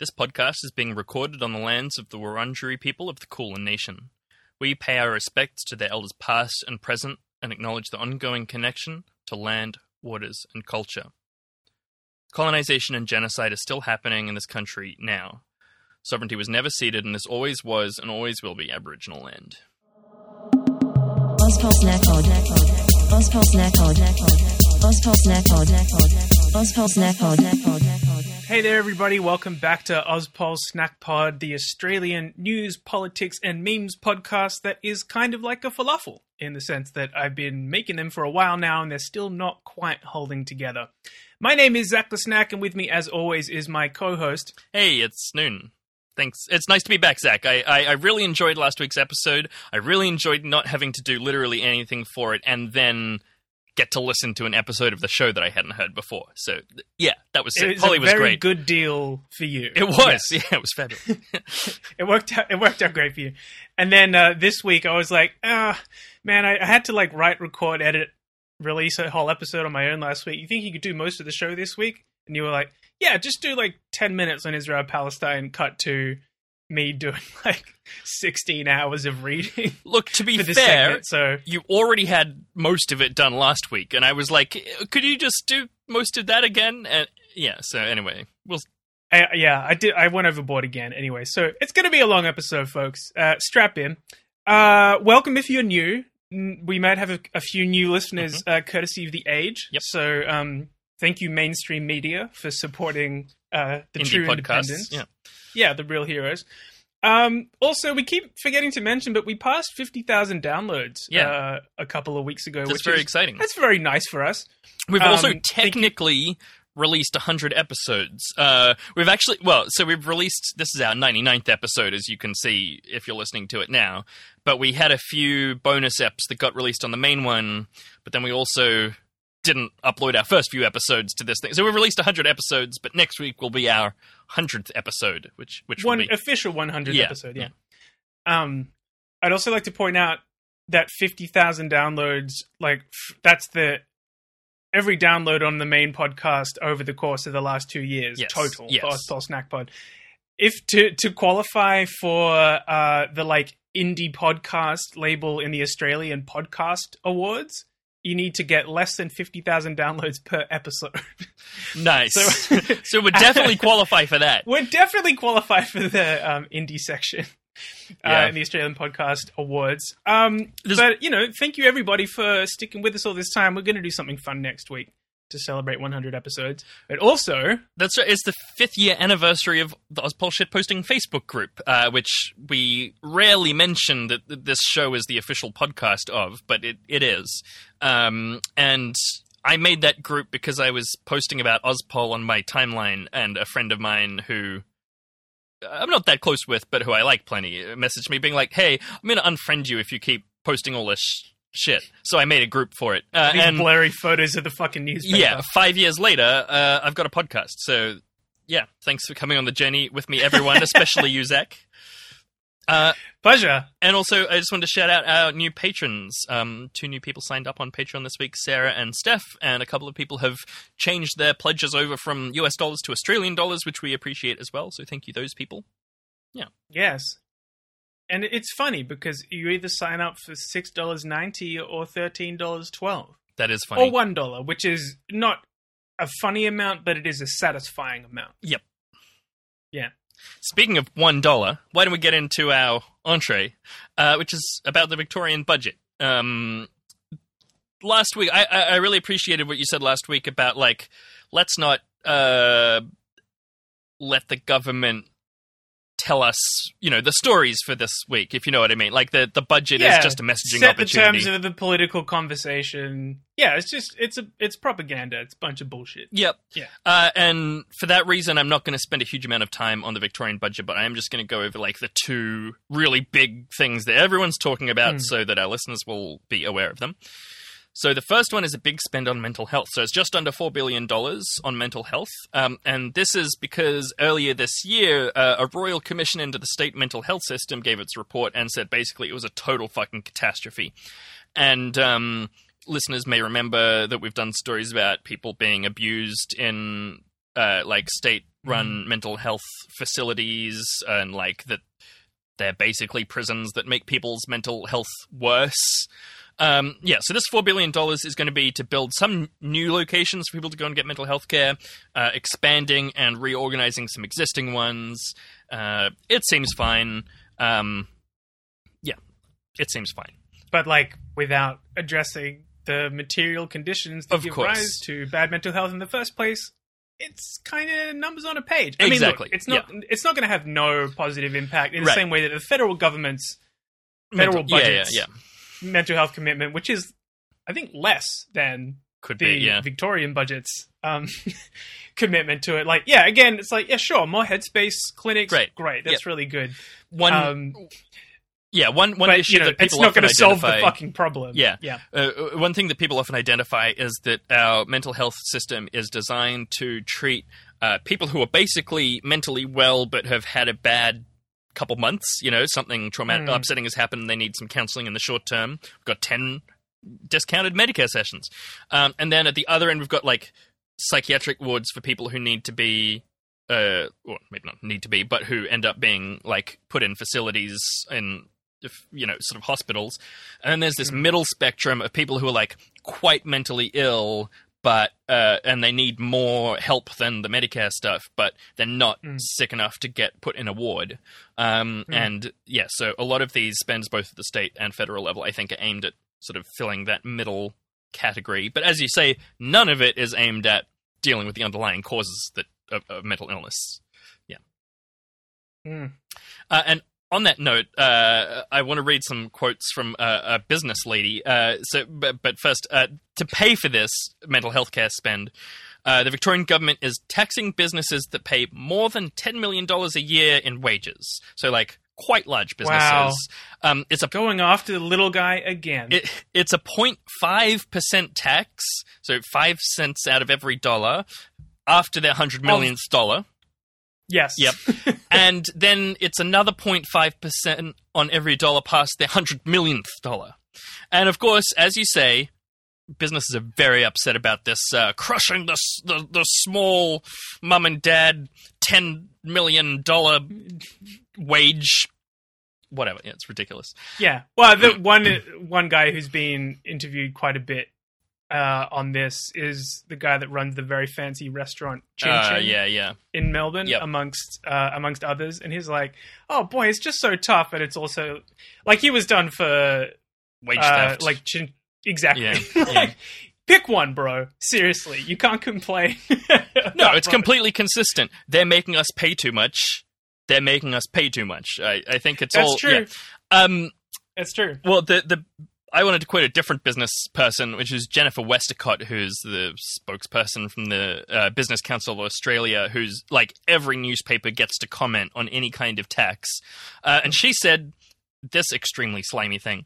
This podcast is being recorded on the lands of the Wurundjeri people of the Kulin Nation. We pay our respects to their elders past and present and acknowledge the ongoing connection to land, waters, and culture. Colonization and genocide are still happening in this country now. Sovereignty was never ceded, and this always was and always will be Aboriginal land. Hey there, everybody. Welcome back to Ozpol Snack Pod, the Australian news, politics, and memes podcast that is kind of like a falafel in the sense that I've been making them for a while now and they're still not quite holding together. My name is Zach the Snack, and with me, as always, is my co host. Hey, it's Noon. Thanks. It's nice to be back, Zach. I, I, I really enjoyed last week's episode. I really enjoyed not having to do literally anything for it and then get to listen to an episode of the show that I hadn't heard before. So, yeah, that was It it. was Holly a was very great. good deal for you. It was. Yeah, it was fabulous. it worked out. It worked out great for you. And then uh, this week, I was like, ah, man, I, I had to like write, record, edit, release a whole episode on my own last week. You think you could do most of the show this week? And you were like, yeah, just do like ten minutes on Israel Palestine. Cut to me doing like sixteen hours of reading Look, to be fair, segment. So you already had most of it done last week, and I was like, could you just do most of that again? And yeah, so anyway, we'll yeah, I did. I went overboard again. Anyway, so it's going to be a long episode, folks. Uh, strap in. Uh, welcome if you're new. We might have a, a few new listeners, uh, courtesy of the age. Mm-hmm. Yep. So, um, thank you, mainstream media, for supporting uh, the indie true podcasts. independents. Yeah. Yeah, the real heroes. Um, also, we keep forgetting to mention, but we passed fifty thousand downloads. Yeah. Uh, a couple of weeks ago, That's which very is exciting. that's very nice for us. We've Um, also technically released 100 episodes. Uh, we've actually, well, so we've released, this is our 99th episode, as you can see if you're listening to it now. But we had a few bonus eps that got released on the main one, but then we also didn't upload our first few episodes to this thing. So we've released 100 episodes, but next week will be our 100th episode, which, which one will be. official 100th Yeah, episode. Yeah. Um, I'd also like to point out that 50,000 downloads, like f- that's the every download on the main podcast over the course of the last two years Yes, total yes. for Snack Pod. If to to qualify for uh, the like indie podcast label in the Australian Podcast Awards, you need to get less than 50,000 downloads per episode. nice. So- So, we'd definitely qualify for that. would definitely qualify for the um, indie section uh, in the Australian Podcast Awards. Um, but you know, thank you everybody for sticking with us all this time. We're going to do something fun next week to celebrate 100 episodes. But also, That's. It's the fifth year anniversary of the Ozpol Shitposting Facebook group, uh, which we rarely mention that this show is the official podcast of, but it, it is. Um, and I made that group because I was posting about Ozpol on my timeline, and a friend of mine who I'm not that close with, but who I like plenty, messaged me being like, "Hey, I'm going to unfriend you if you keep posting all this shit." So I made a group for it, uh, these and blurry photos of the fucking newspaper. yeah, five years later, uh, I've got a podcast. So, yeah, thanks for coming on the journey with me, everyone, especially you, Zach. Uh, Pleasure. and also, I just wanted to shout out our new patrons. Um, two new people signed up on Patreon this week, Sarah and Steph, and a couple of people have changed their pledges over from US dollars to Australian dollars, which we appreciate as well. So, thank you, those people. Yeah. Yes. And it's funny because you either sign up for $6.90 or $13.12. That is funny. or one dollar, which is not a funny amount, but it is a satisfying amount. Yep. Yeah. Speaking of one dollar, why don't we get into our entree, uh, which is about the Victorian budget? Um, last week, I, I I really appreciated what you said last week about like, let's not uh, let the government tell us, you know, the stories for this week, if you know what I mean. Like the the budget is just a messaging set the terms of the political conversation. Yeah, it's just it's a it's propaganda. It's a bunch of bullshit. Yep. Yeah. Uh, and for that reason, I'm not going to spend a huge amount of time on the Victorian budget, but I am just going to go over like the two really big things that everyone's talking about Hmm. so that our listeners will be aware of them. So the first one is a big spend on mental health. So it's just under $4 billion on mental health. Um, and this is because earlier this year, uh, a royal commission into the state mental health system gave its report and said basically it was a total fucking catastrophe. And um, listeners may remember that we've done stories about people being abused in uh, like state run mental health facilities and like that they're basically prisons that make people's mental health worse. Um, yeah, so this four billion dollars is going to be to build some new locations for people to go and get mental health care, uh, expanding and reorganizing some existing ones. Uh, it seems fine. Um, yeah, it seems fine. but like without addressing the material conditions that Of give course. rise to bad mental health in the first place. It's kind of numbers on a page. I mean, Exactly, look, it's not. It's not going to have no positive impact in the Right. same way that the federal government's Federal Mental- yeah, yeah, budgets. yeah, mental health commitment, which is, I think, less than could the be. Yeah, Victorian budget's um, commitment to it. Like, yeah, again, it's like, yeah, sure, more headspace clinics, Great. great, that's really good. one. um, yeah, one one but issue you know, that people it's not going to solve the fucking problem. Yeah. yeah, Uh, one thing that people often identify is that our mental health system is designed to treat uh, people who are basically mentally well but have had a bad couple months. You know, something traumatic, Mm. upsetting has happened. They need some counseling in the short term. We've got ten discounted Medicare sessions, um, and then at the other end, we've got like psychiatric wards for people who need to be. Uh, or maybe not need to be, but who end up being like put in facilities in, you know, sort of hospitals. And then there's this middle spectrum of people who are like quite mentally ill, but uh, and they need more help than the Medicare stuff, but they're not Mm. sick enough to get put in a ward. Um, Mm. And yeah, so a lot of these spends both at the state and federal level, I think, are aimed at sort of filling that middle category. But as you say, none of it is aimed at dealing with the underlying causes that of, of mental illness. Mm. Uh, and on that note, uh, I want to read some quotes from uh, a business lady. Uh, so, but, but first, uh, to pay for this mental health care spend, uh, the Victorian government is taxing businesses that pay more than ten million dollars a year in wages. So, like quite large businesses. Wow. Um, it's a going after the little guy again. it, it's a 0.5 percent tax, so five cents out of every dollar after their hundred millionth dollar. Yes. Yep. and then it's another 0.5% on every dollar past their 100 millionth dollar. And of course, as you say, businesses are very upset about this, uh, crushing the, the, the small mum and dad $10 million wage. Whatever. Yeah, it's ridiculous. Yeah. Well, the one one guy who's been interviewed quite a bit uh, on this is the guy that runs the very fancy restaurant Chin Uh, Chin yeah, yeah. in Melbourne, Yep. amongst uh, amongst others. And he's like, "Oh boy, it's just so tough." And it's also like he was done for Wage uh, theft. like Chin. Exactly. Yeah, like, yeah. pick one, bro. Seriously, you can't complain. No, it's completely consistent. They're making us pay too much. They're making us pay too much. I, I think it's That's all. true. yeah. Um, That's true. Well, the the I wanted to quote a different business person, which is Jennifer Westacott, who's the spokesperson from the uh, Business Council of Australia, who's like every newspaper gets to comment on any kind of tax, uh, and she said this extremely slimy thing.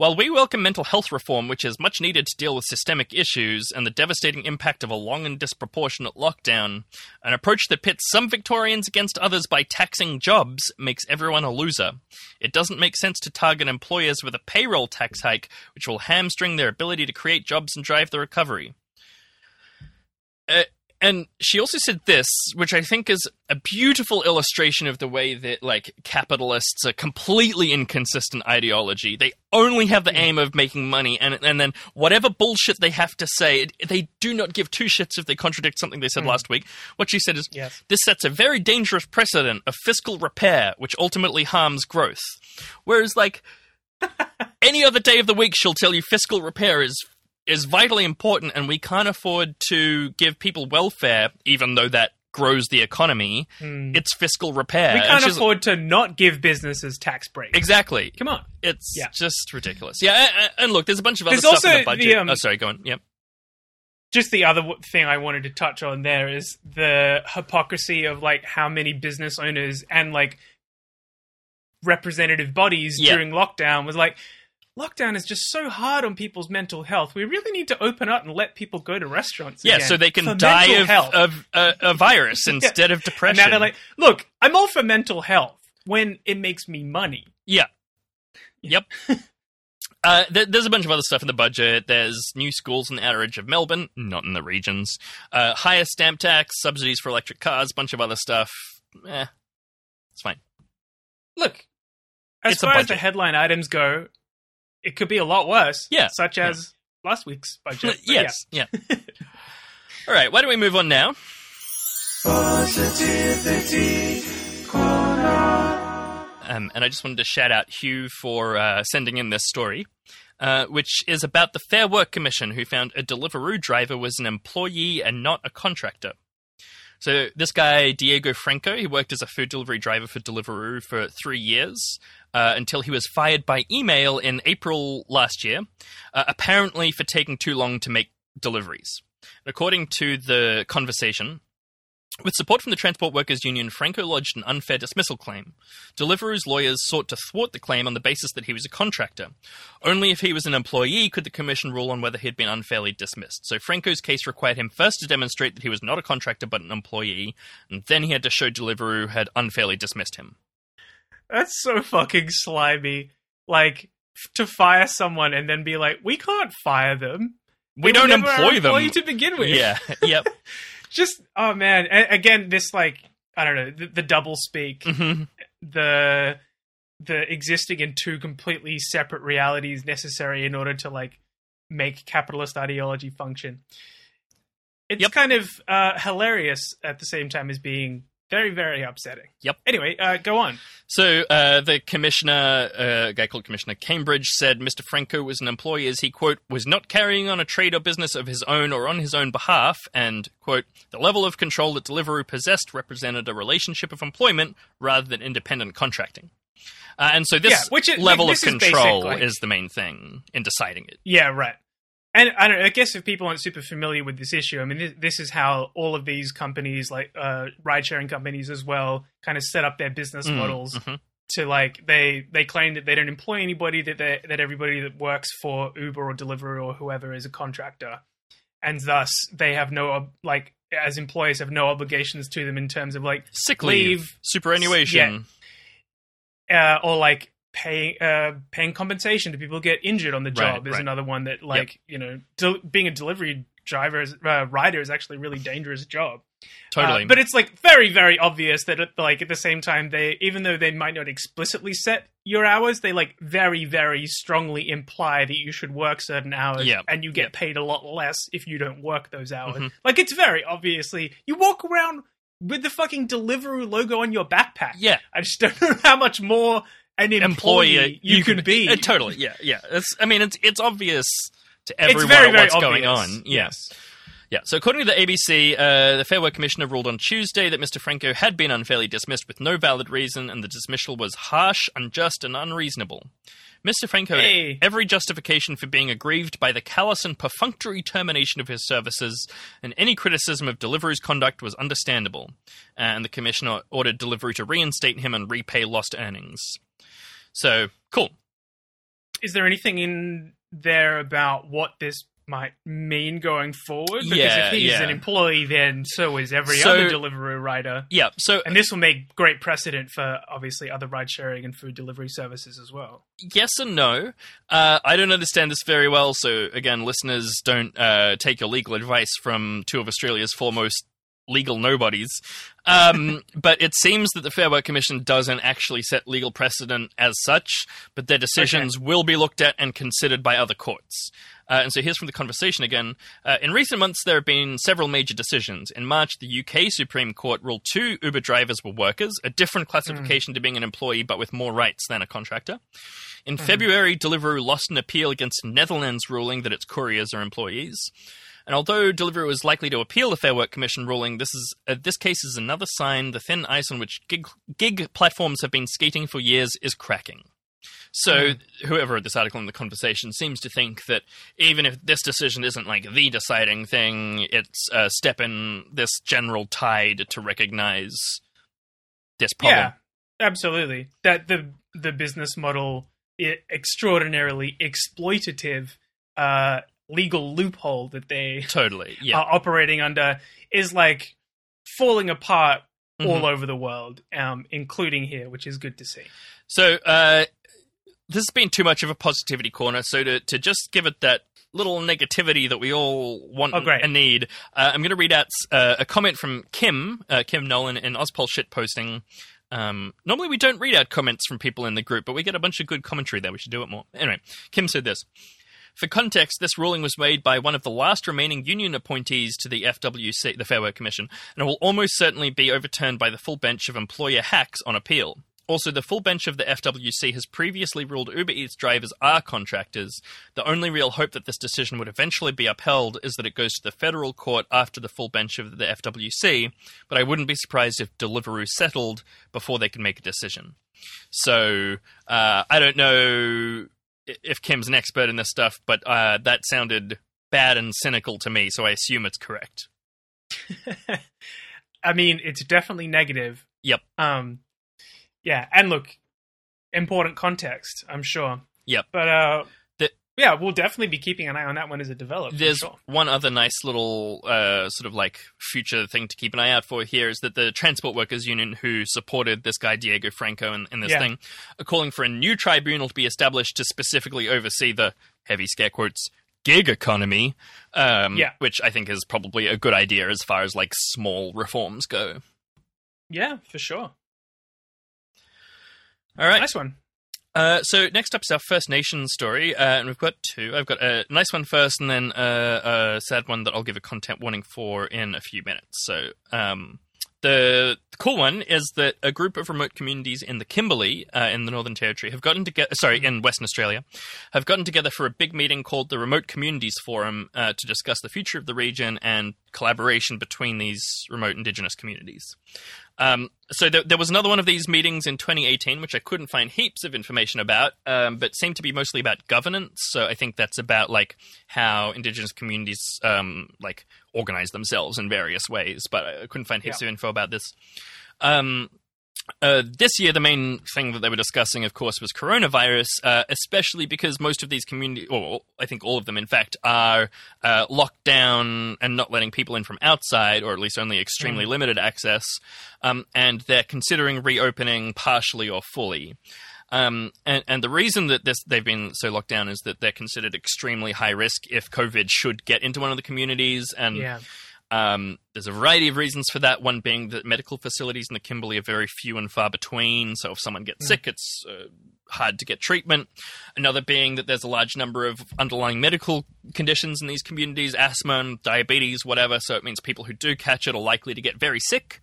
While we welcome mental health reform, which is much needed to deal with systemic issues and the devastating impact of a long and disproportionate lockdown, an approach that pits some Victorians against others by taxing jobs makes everyone a loser. It doesn't make sense to target employers with a payroll tax hike, which will hamstring their ability to create jobs and drive the recovery. Uh, and she also said this, which I think is a beautiful illustration of the way that like capitalists are completely inconsistent ideology. They only have the aim of making money, and and then whatever bullshit they have to say, they do not give two shits if they contradict something they said hmm. last week. What she said is, Yes. this sets a very dangerous precedent of fiscal repair, which ultimately harms growth. Whereas, like, any other day of the week, she'll tell you fiscal repair is is vitally important, and we can't afford to give people welfare, even though that grows the economy. It's fiscal repair. We can't afford to not give businesses tax breaks. exactly. Come on. It's Yeah. just ridiculous. Yeah, and look, there's a bunch of other There's stuff in the the, budget. um, oh, sorry, go on. Yep. just the other thing I wanted to touch on there is the hypocrisy of like how many business owners and like representative bodies Yeah. during lockdown was like lockdown is just so hard on people's mental health. We really need to open up and let people go to restaurants. Yeah, again so they for can die of, health. of uh, a virus instead of and depression. now they're like, look, I'm all for mental health when it makes me money. Yeah. Yep. Uh, there, there's a bunch of other stuff in the budget. There's new schools in the outer edge of Melbourne, not in the regions. Uh, higher stamp tax, subsidies for electric cars, bunch of other stuff. Eh, it's fine. Look, as It's far as the headline items go, it could be a lot worse. Yeah, such as last week's budget. But yes, yeah. All right, why don't we move on now? Positivity Um, and I just wanted to shout out Hugh for uh, sending in this story, uh, which is about the Fair Work Commission, who found a Deliveroo driver was an employee and not a contractor. So this guy, Diego Franco, he worked as a food delivery driver for Deliveroo for three years uh, until he was fired by email in April last year, uh, apparently for taking too long to make deliveries. According to the conversation, with support from the Transport Workers Union, Franco lodged an unfair dismissal claim. Deliveroo's lawyers sought to thwart the claim on the basis that he was a contractor. Only if he was an employee could the Commission rule on whether he had been unfairly dismissed. So Franco's case required him first to demonstrate that he was not a contractor but an employee, and then he had to show Deliveroo had unfairly dismissed him. That's so fucking slimy. Like to fire someone and then be like, we can't fire them. We don't employ them. to begin with. Yeah, yep. Just oh man. A- again, this like I don't know the, the double speak, Mhm. the the existing in two completely separate realities necessary in order to like make capitalist ideology function. It's Yep. kind of uh, hilarious at the same time as being very very upsetting. Yep. Anyway, uh, go on. So uh, the commissioner, uh, a guy called Commissioner Cambridge, said Mr. Franco was an employee as he quote was not carrying on a trade or business of his own or on his own behalf, and quote the level of control that Deliveroo possessed represented a relationship of employment rather than independent contracting. Uh, and so this Yeah, which is- level this of is control is the main thing in deciding it. Yeah, right. And I don't. I guess if people aren't super familiar with this issue, I mean, this, this is how all of these companies, like uh, ride-sharing companies as well, kind of set up their business Mm, models mhm. to like they they claim that they don't employ anybody, that they, that everybody that works for Uber or Deliveroo or whoever is a contractor, and thus they have no like as employees have no obligations to them in terms of like Sick leave, Leave. superannuation. uh, or like paying uh, paying compensation to people who get injured on the Right, job is right. another one that like you know del- being a delivery driver is, uh, rider is actually a really dangerous job. Totally. Uh, but it's like very very obvious that at, like at the same time they even though they might not explicitly set your hours they like very very strongly imply that you should work certain hours Yeah. and you get paid a lot less if you don't work those hours. Mhm. Like it's very obviously you walk around with the fucking Deliveroo logo on your backpack. yeah. I just don't know how much more an employee employer you, can be. Uh, totally, yeah, yeah. It's, I mean, it's it's obvious to everyone very, very what's going on. Yeah. Yeah. So according to the ABC, uh, the Fair Work Commissioner ruled on Tuesday that Mr. Franco had been unfairly dismissed with no valid reason, and the dismissal was harsh, unjust, and unreasonable. Mr. Franco had every justification for being aggrieved by the callous and perfunctory termination of his services, and any criticism of Deliveroo's conduct was understandable. And the commissioner ordered Deliveroo to reinstate him and repay lost earnings. So cool. Is there anything in there about what this might mean going forward? Because Yeah, if he's yeah. an employee, then so is every So- other delivery rider. Yeah. So And this will make great precedent for obviously other ride sharing and food delivery services as well. yes and no. Uh, I don't understand this very well, so again, listeners, don't uh, take your legal advice from two of Australia's foremost legal nobodies. Um, but it seems that the Fair Work Commission doesn't actually set legal precedent as such, but their decisions will be looked at and considered by other courts. Uh, and so here's from the conversation again. Uh, in recent months, there have been several major decisions. In March, the UK Supreme Court ruled two Uber drivers were workers, a different classification to being an employee but with more rights than a contractor. In February, Deliveroo lost an appeal against Netherlands' ruling that its couriers are employees. And although Deliveroo is likely to appeal the Fair Work Commission ruling, this is uh, this case is another sign the thin ice on which gig, gig platforms have been skating for years is cracking. So whoever wrote this article in the conversation seems to think that even if this decision isn't like the deciding thing, it's a step in this general tide to recognize this problem. Yeah, absolutely. That the the business model i extraordinarily exploitative uh, legal loophole that they Totally. Yeah. are operating under is like falling apart all Mhm. over the world, um, including here, which is good to see. So, uh, this has been too much of a positivity corner. So to to just give it that little negativity that we all want Oh, and need, uh, I'm going to read out uh, a comment from Kim uh, Kim Nolan in Ospol shit posting. Um, normally we don't read out comments from people in the group, but we get a bunch of good commentary there. We should do it more. Anyway, Kim said this. For context, this ruling was made by one of the last remaining union appointees to the FWC, the Fair Work Commission, and it will almost certainly be overturned by the full bench of employer hacks on appeal. Also, the full bench of the FWC has previously ruled Uber Eats drivers are contractors. The only real hope that this decision would eventually be upheld is that it goes to the federal court after the full bench of the FWC, but I wouldn't be surprised if Deliveroo settled before they can make a decision. So, uh, I don't know if Kim's an expert in this stuff, but uh, that sounded bad and cynical to me, so I assume it's correct. I mean, it's definitely negative. Yep. Um, yeah, and look, important context, I'm sure. Yep. But uh, yeah, we'll definitely be keeping an eye on that one as it develops. There's sure. one other nice little uh, sort of like future thing to keep an eye out for here is that the Transport Workers Union, who supported this guy Diego Franco in, in this Yeah. thing, are calling for a new tribunal to be established to specifically oversee the heavy scare quotes gig economy, um, Yeah. which I think is probably a good idea as far as like small reforms go. Yeah, for sure. All right. Nice one. Uh, so next up is our First Nations story, uh, and we've got two. I've got a nice one first, and then a, a sad one that I'll give a content warning for in a few minutes. So um, the, the cool one is that a group of remote communities in the Kimberley, uh, in the Northern Territory, have gotten together. Sorry, in Western Australia, have gotten together for a big meeting called the Remote Communities Forum uh, to discuss the future of the region and collaboration between these remote Indigenous communities. Um, so there, there was another one of these meetings in 2018, which I couldn't find heaps of information about, um, but seemed to be mostly about governance. So I think that's about like how Indigenous communities um, like organize themselves in various ways. But I couldn't find heaps Yeah. of info about this. Um, uh, this year, the main thing that they were discussing, of course, was coronavirus, uh, especially because most of these community, or I think all of them, in fact, are uh, locked down and not letting people in from outside, or at least only extremely limited access. Um, and they're considering reopening partially or fully. Um, and, and the reason that this they've been so locked down is that they're considered extremely high risk if COVID should get into one of the communities. And Yeah. Um, there's a variety of reasons for that. One being that medical facilities in the Kimberley are very few and far between. So if someone gets sick, it's uh, hard to get treatment. Another being that there's a large number of underlying medical conditions in these communities, asthma and diabetes, whatever. So it means people who do catch it are likely to get very sick.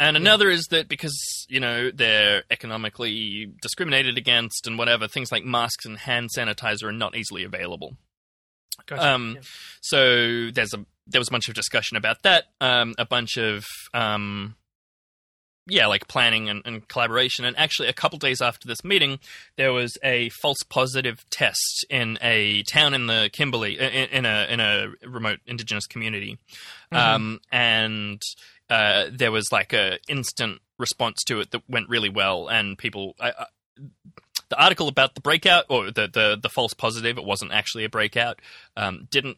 And another is that because, you know, they're economically discriminated against and whatever, things like masks and hand sanitizer are not easily available. Gotcha. Um, Yeah. So there's a there was a bunch of discussion about that. Um, a bunch of um, yeah, like planning and, and collaboration. And actually, a couple days after this meeting, there was a false positive test in a town in the Kimberley, in, in a in a remote Indigenous community, um, and uh, there was like a instant response to it that went really well, and people. I, I, the article about the breakout or the, the, the false positive, it wasn't actually a breakout, um, didn't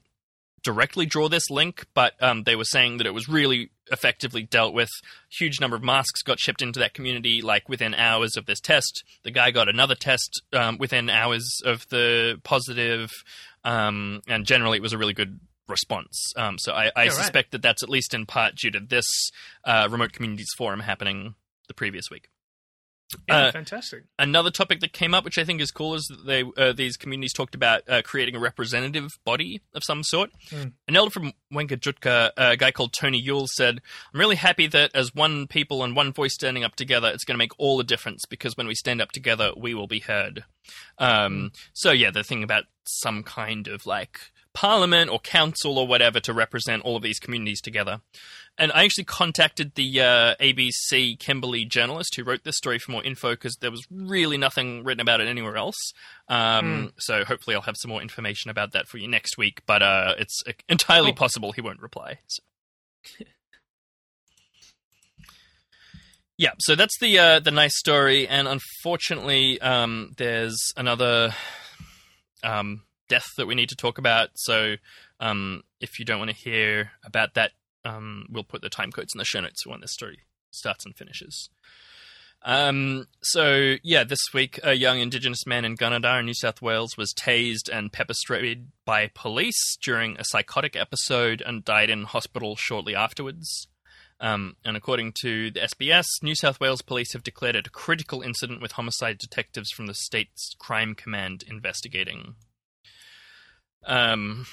directly draw this link, but um, they were saying that it was really effectively dealt with. Huge number of masks got shipped into that community, like within hours of this test. The guy got another test um, within hours of the positive, um, and generally it was a really good response. Um, so I, I Yeah, right. suspect that that's at least in part due to this uh, remote communities forum happening the previous week. Yeah, uh, fantastic. Another topic that came up, which I think is cool, is that they uh, these communities talked about uh, creating a representative body of some sort. Mm. An elder from Wangkatjungka, a guy called Tony Yule, said, "I'm really happy that as one people and one voice standing up together, it's going to make all the difference because when we stand up together, we will be heard." Um, So yeah, the thing about some kind of like parliament or council or whatever to represent all of these communities together. And I actually contacted the uh, ABC Kimberley journalist who wrote this story for more info because there was really nothing written about it anywhere else. Um, So hopefully I'll have some more information about that for you next week. But uh, it's entirely Cool. possible he won't reply. So. yeah, so that's the uh, the nice story, and unfortunately, um, there's another um, death that we need to talk about. So um, if you don't want to hear about that, um, we'll put the time codes in the show notes when this story starts and finishes. Um, so yeah, this week a young Indigenous man in Gunnedah, New South Wales, was tased and pepper sprayed by police during a psychotic episode and died in hospital shortly afterwards. Um, and according to the SBS, New South Wales police have declared it a critical incident with homicide detectives from the state's crime command investigating. Um,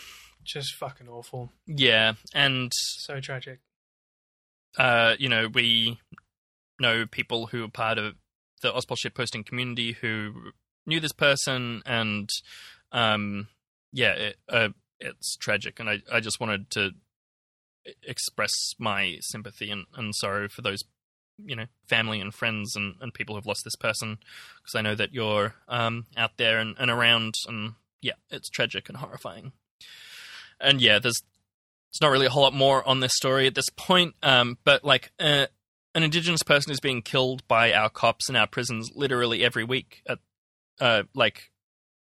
Just fucking awful. yeah, and So tragic. uh, you know, we know people who are part of the Ospol shitposting community who knew this person, and um, yeah, it, uh, it's tragic, and I, I just wanted to express my sympathy and, and sorrow for those, you know, family and friends and, and people who've lost this person, because I know that you're um, out there and, and around, and yeah, it's tragic and horrifying. And yeah, there's there's not really a whole lot more on this story at this point, um, but like uh, an indigenous person is being killed by our cops in our prisons literally every week. At, uh, like,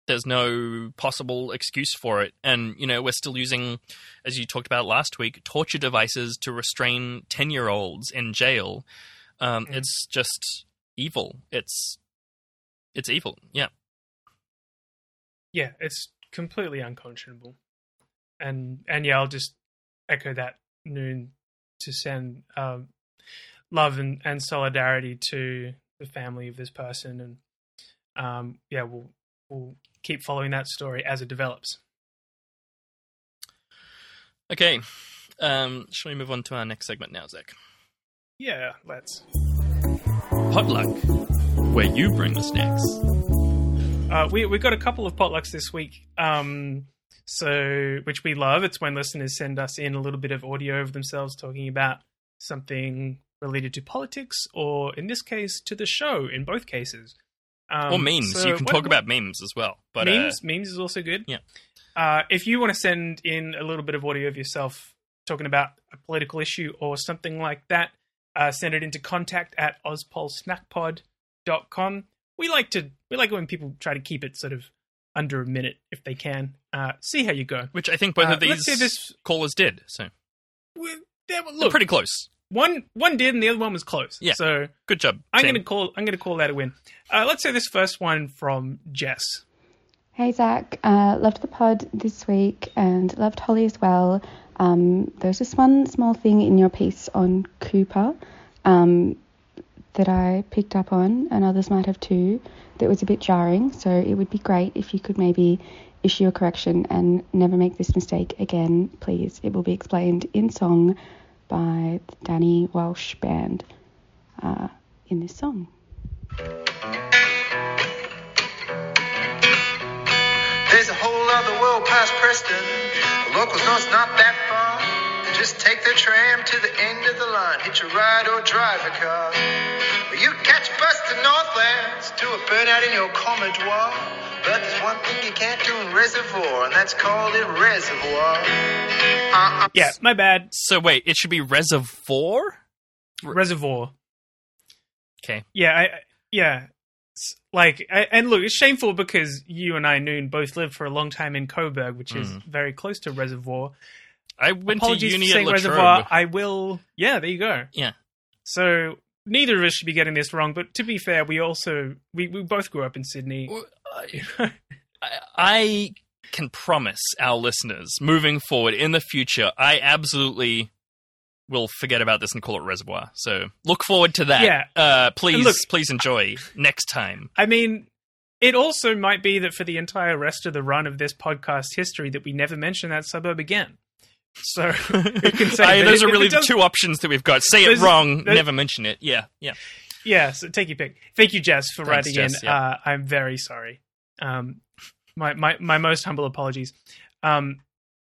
there's no possible excuse for it, and you know we're still using, as you talked about last week, torture devices to restrain ten year olds in jail. Um, Mm. It's just evil. It's it's evil. Yeah. Yeah, it's completely unconscionable. And and yeah, I'll just echo that noon to send um, love and, and solidarity to the family of this person and um, yeah, we'll we'll keep following that story as it develops. Okay. Um, shall we move on to our next segment now, Zach? Yeah, let's. Potluck, where you bring the snacks. Uh, we we got a couple of potlucks this week, um, so which we love. It's when listeners send us in a little bit of audio of themselves talking about something related to politics, or in this case, to the show. In both cases, um, or memes. so you can what- talk about memes as well. But uh, memes. memes is also good. Yeah. Uh, if you want to send in a little bit of audio of yourself talking about a political issue or something like that, uh, send it into contact at ospolsnackpod.com. We like to we like when people try to keep it sort of under a minute if they can. Uh, see how you go. which I think both Uh, of these this- callers did. So We, yeah, well, they're pretty close. one one did and the other one was close. Yeah. So Good job. I'm team. gonna call I'm gonna call that a win. Uh, let's say this first one from Jess. Hey Zach, uh, loved the pod this week and loved Holly as well. Um, there's just one small thing in your piece on Cooper um, that I picked up on, and others might have too, that was a bit jarring. So it would be great if you could maybe issue a correction and never make this mistake again, please. It will be explained in song by the Danny Welsh Band uh, in this song. There's a whole other world past Preston. The locals know it's not that. Just take the tram to the end of the line, hitch a ride or drive a car. Or you catch a bus to Northlands to a burnout in your Commodore. But there's one thing you can't do in Reservoir, and that's called it Reservoir. Uh-uh. Yeah, my bad. So wait, it should be reservoir. Reservoir. Okay. Yeah, I, I- yeah. It's Like, I, and look, it's shameful because you and I, Noon, both lived for a long time in Coburg, which is Mm. very close to Reservoir. I went Apologies to uni for at saying. Reservoir. I will. Yeah, there you go. Yeah. So neither of us should be getting this wrong. But to be fair, we also we, we both grew up in Sydney. Well, I, I can promise our listeners moving forward in the future, I absolutely will forget about this and call it reservoir. So look forward to that. Yeah. Uh, please, look- please enjoy next time. I mean, it also might be that for the entire rest of the run of this podcast history, that we never mention that suburb again. So who can say? I, those if are really the two options that we've got. Say it wrong, there's- never mention it. Yeah, yeah. Yeah, so take your pick. Thank you, Jess, for Thanks, writing Jess, in. yeah. Uh, I'm very sorry. Um, my, my my most humble apologies. Um,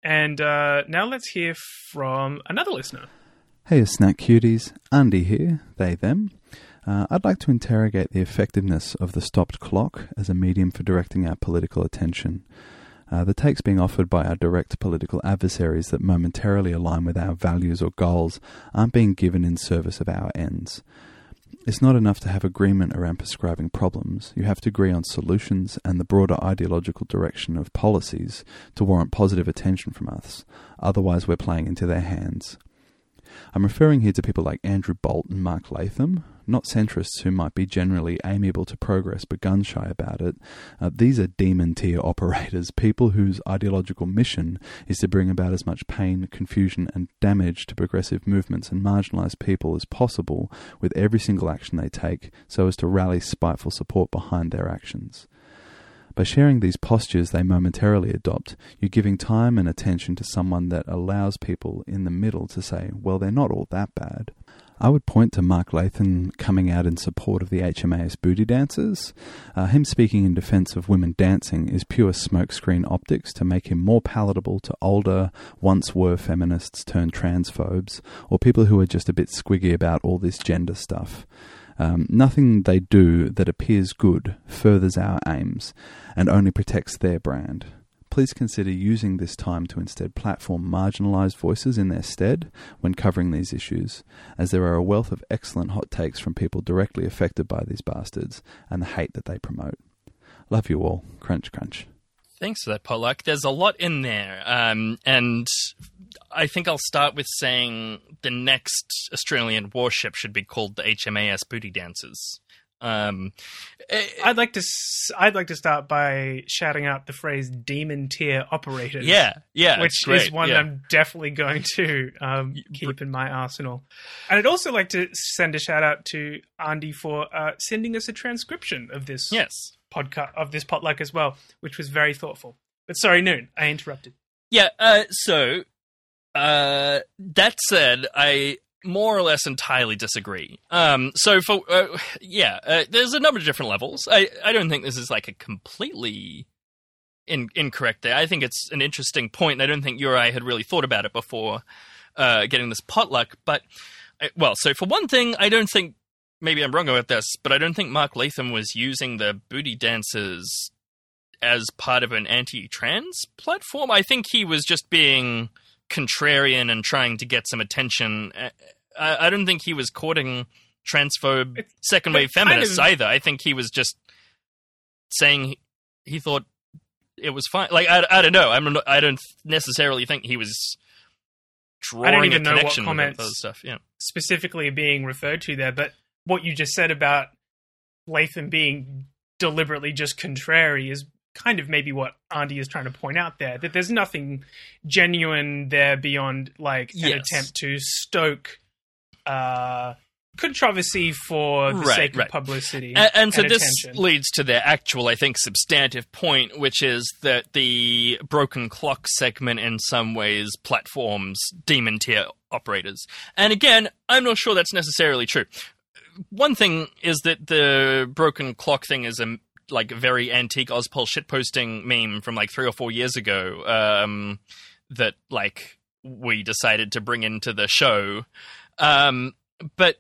and uh, now let's hear from another listener. Hey, snack cuties. Andy here, they, them. Uh, I'd like to interrogate the effectiveness of the stopped clock as a medium for directing our political attention. Uh, the takes being offered by our direct political adversaries that momentarily align with our values or goals aren't being given in service of our ends. It's not enough to have agreement around prescribing problems. You have to agree on solutions and the broader ideological direction of policies to warrant positive attention from us. Otherwise, we're playing into their hands. I'm referring here to people like Andrew Bolt and Mark Latham, not centrists who might be generally amiable to progress but gun shy about it. Uh, these are demon tier operators, people whose ideological mission is to bring about as much pain, confusion, and damage to progressive movements and marginalised people as possible with every single action they take so as to rally spiteful support behind their actions. By sharing these postures they momentarily adopt, you're giving time and attention to someone that allows people in the middle to say, well, they're not all that bad. I would point to Mark Latham coming out in support of the HMAS booty dancers. Uh, him speaking in defense of women dancing is pure smokescreen optics to make him more palatable to older, once were feminists turned transphobes, or people who are just a bit squiggy about all this gender stuff. Um, nothing they do that appears good furthers our aims and only protects their brand. Please consider using this time to instead platform marginalised voices in their stead when covering these issues, as there are a wealth of excellent hot takes from people directly affected by these bastards and the hate that they promote. Love you all. Crunch, crunch. Thanks for that, potluck. There's a lot in there. Um, and I think I'll start with saying the next Australian warship should be called the HMAS Booty Dancers. Um, eh, I'd like to. I'd like to start by shouting out the phrase "demon tier operators." yeah, yeah, which great. is one yeah. I'm definitely going to um, keep in my arsenal. And I'd also like to send a shout out to Andy for uh, sending us a transcription of this Yes. podcast of this potluck as well, which was very thoughtful. But sorry, Noon, I interrupted. Yeah, uh, so uh, that said, I more or less entirely disagree. Um, so for uh, yeah, uh, there's a number of different levels. I I don't think this is like a completely in, incorrect there. I think it's an interesting point. I don't think you or I had really thought about it before uh, getting this potluck. But I, well, so for one thing, I don't think maybe I'm wrong about this, but I don't think Mark Latham was using the booty dancers as part of an anti-trans platform. I think he was just being contrarian and trying to get some attention. Uh, I, I don't think he was courting transphobe It's- second wave it's kind feminists of- either. I think he was just saying he, he thought it was fine. Like I, I don't know. I'm not, I don't necessarily think he was drawing even a know what comments- stuff. Yeah. specifically being referred to there, but what you just said about Latham being deliberately just contrary is kind of maybe what Andy is trying to point out there that there's nothing genuine there beyond like an Yes. attempt to stoke uh, controversy for the Right, sake right. of publicity And, and so this leads to their actual, I think, substantive point, which is that the broken clock segment in some ways platforms demon tier operators. And again, I'm not sure that's necessarily true. One thing is that the broken clock thing is a like very antique Ozpol shitposting meme from like three or four years ago. Um, that like we decided to bring into the show. Um, but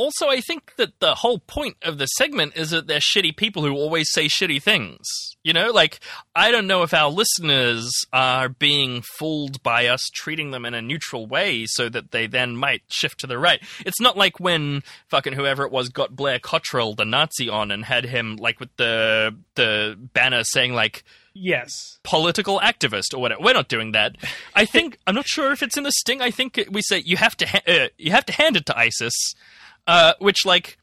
also, I think that the whole point of the segment is that they're shitty people who always say shitty things. You know, like, I don't know if our listeners are being fooled by us treating them in a neutral way so that they then might shift to the right. It's not like when fucking whoever it was got Blair Cottrell, the Nazi, on and had him, like, with the, the banner saying, like, yes. political activist or whatever. We're not doing that. I think I'm not sure if it's in the sting. I think we say you have to ha- uh, you have to hand it to ISIS, uh, which like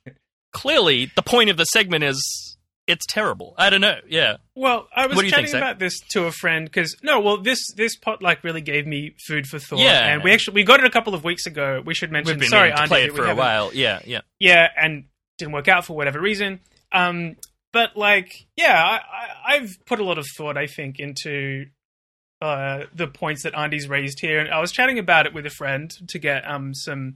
clearly the point of the segment is it's terrible. I don't know. Yeah, Well, I was What do you chatting think, about this to a friend because no, well, this this potluck really gave me food for thought. Yeah. and we actually we got it a couple of weeks ago. We should mention. we've been sorry, to play it for a while. Yeah, yeah. yeah, and didn't work out for whatever reason. Um, but like, yeah, I, I, I've put a lot of thought, I think, into uh, the points that Andy's raised here, and I was chatting about it with a friend to get um some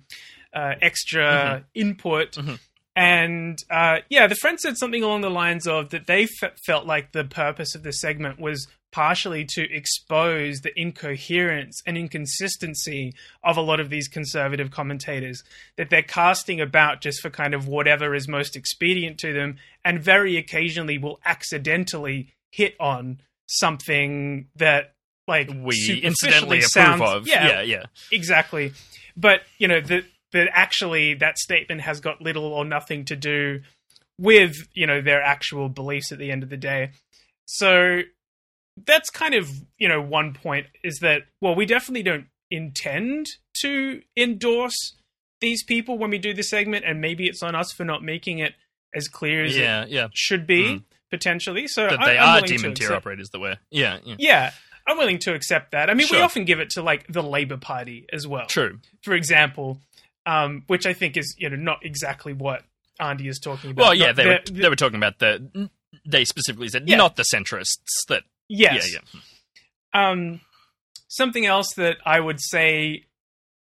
uh, extra input. Mhm. And uh, yeah, the friend said something along the lines of that they fe- felt like the purpose of the segment was partially to expose the incoherence and inconsistency of a lot of these conservative commentators that they're casting about just for kind of whatever is most expedient to them and very occasionally will accidentally hit on something that like We incidentally approve of. yeah, yeah, yeah. exactly but you know that that actually that statement has got little or nothing to do with you know their actual beliefs at the end of the day so that's kind of you know one point is that well we definitely don't intend to endorse these people when we do this segment, and maybe it's on us for not making it as clear as it Yeah, yeah. should be Mm. potentially. So That they I'm are demon tier operators that were. Yeah, yeah. Yeah, I'm willing to accept that. I mean, we often give it to like the Labour Party as well. True. For example, um, which I think is you know not exactly what Andy is talking about. Well, yeah, they were they were talking about the. They specifically said Yeah. not the centrists. That yes. yeah, yeah. Um, something else that I would say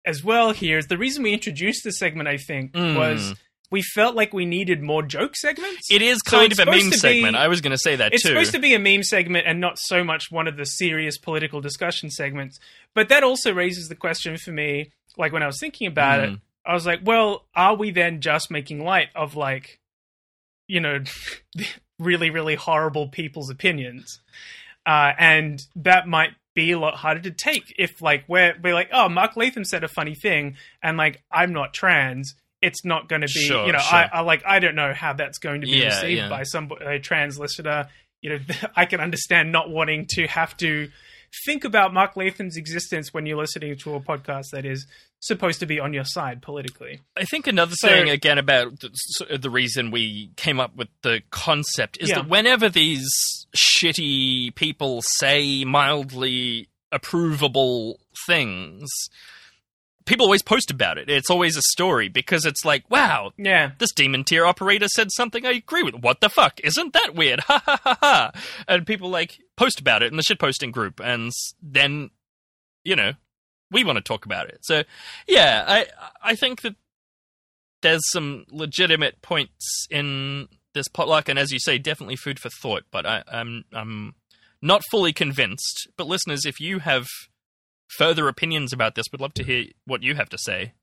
as well here is the reason we introduced this segment. I think Mm. was we felt like we needed more joke segments. It is kind it's of a meme to be- segment. I was going to say that too. It's too. supposed to be a meme segment and not so much one of the serious political discussion segments. But that also raises the question for me, like when I was thinking about it, Mm. I was like, well, are we then just making light of like, you know, really, really horrible people's opinions? Uh, and that might be a lot harder to take if like we're we're like, oh, Mark Latham said a funny thing, and like I'm not trans. It's not going to be, Sure, you know, sure. I, I like I don't know how that's going to be Yeah, received yeah. by some a trans listener. You know, I can understand not wanting to have to think about Mark Latham's existence when you're listening to a podcast that is supposed to be on your side politically. I think another So- thing again about the, the reason we came up with the concept is Yeah. that whenever these shitty people say mildly approvable things, people always post about it. It's always a story because it's like, wow, Yeah. this demon tier operator said something I agree with. What the fuck? Isn't that weird? Ha ha ha ha. And people like post about it in the shitposting group, and then you know we want to talk about it. So yeah, I I think that there's some legitimate points in this potluck, and as you say, definitely food for thought. But I, I'm I'm not fully convinced. But listeners, if you have further opinions about this, we'd love to hear what you have to say.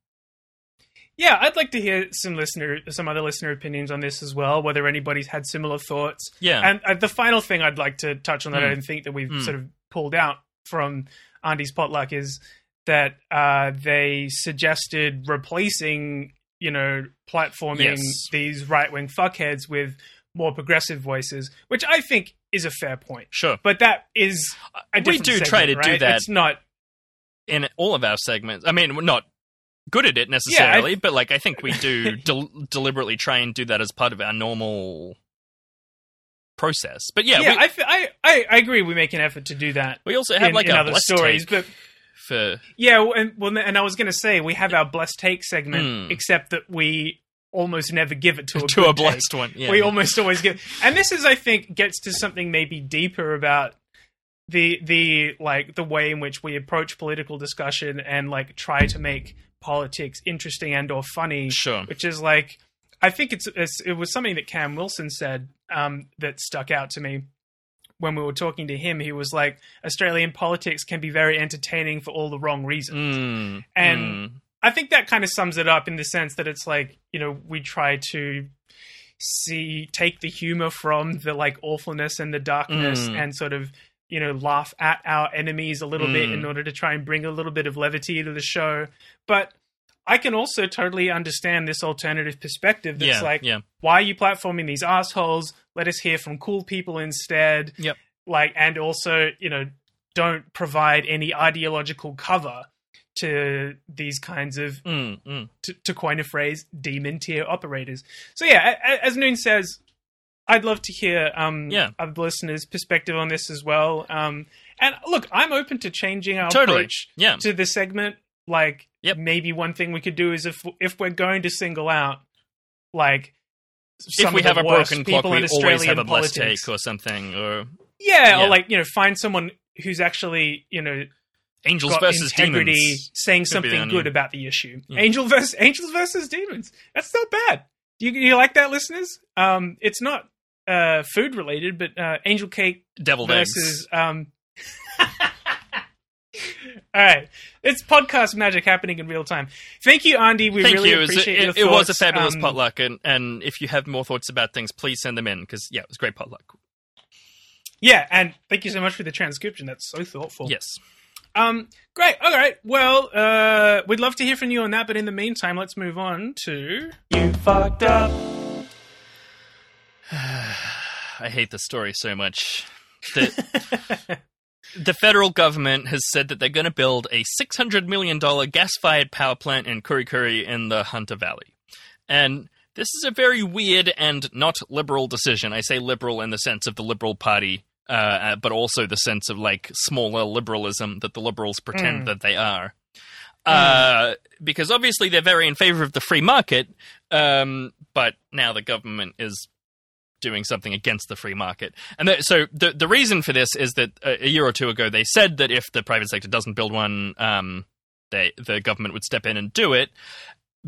Yeah, I'd like to hear some listener, some other listener opinions on this as well. Whether anybody's had similar thoughts. Yeah. And uh, the final thing I'd like to touch on that I Mm. don't think that we've Mm. sort of pulled out from Andy's potluck is that uh, they suggested replacing, you know, platforming Yes. these right wing fuckheads with more progressive voices, which I think is a fair point. Sure. But that is a We do try segment, to do that. It's not. in all of our segments. I mean, not good at it necessarily, but like I think we do del- deliberately try and do that as part of our normal process. But yeah, Yeah, we, I, f- I, I, I agree. We make an effort to do that. we also have in, like in other stories, but for Yeah, well, and well, and I was going to say we have our blessed take segment, Hmm. except that we almost never give it to a to a blessed take. one. Yeah, we almost always give, and this is, I think, gets to something maybe deeper about the the like the way in which we approach political discussion and like try to make politics interesting and or funny. Sure. which is like I think it's, it's it was something that Cam Wilson said um, that stuck out to me when we were talking to him. He was like, Australian politics can be very entertaining for all the wrong reasons. Mm, And mm. I think that kind of sums it up in the sense that it's like, you know, we try to see take the humor from the like awfulness and the darkness Mm. and sort of you know laugh at our enemies a little bit Mm. in order to try and bring a little bit of levity to the show but i can also totally understand this alternative perspective that's yeah, like yeah, why are you platforming these assholes let us hear from cool people instead Yep. like and also you know don't provide any ideological cover to these kinds of mm, mm. to, to coin a phrase demon tier operators so yeah as noon says i'd love to hear um Yeah. of the listeners perspective on this as well um and look i'm open to changing our Totally. approach yeah. to this segment like Yep. maybe one thing we could do is if if we're going to single out like some If we have a worst broken people clock, we in always have a blessed politics. take or something, or yeah, Yeah. or like you know find someone who's actually you know angels versus integrity demons. saying Could something good about the issue Yeah. angel versus angels versus demons that's not bad Do you, you like that listeners um it's not uh food related but uh angel cake Deviled versus eggs. um all right it's podcast magic happening in real time thank you andy we Thank really you. It was, appreciate it, your it was a fabulous Um, potluck, and, and if you have more thoughts about things, please send them in because yeah, it was great potluck. yeah and thank you so much for the transcription that's so thoughtful Yes. Um, great. All right. Well, uh, we'd love to hear from you on that, but in the meantime, let's move on to you fucked up. I hate this story so much. The, the federal government has said that they're going to build a $600 million gas fired power plant in Kurri Kurri in the Hunter Valley. And this is a very weird and not liberal decision. I say liberal in the sense of the Liberal Party, uh, uh, but also the sense of like smaller liberalism that the liberals pretend Mm. that they are. Uh, because obviously they're very in favor of the free market, um, but now the government is doing something against the free market. And th- so the the reason for this is that a, a year or two ago they said that if the private sector doesn't build one, um, they the government would step in and do it.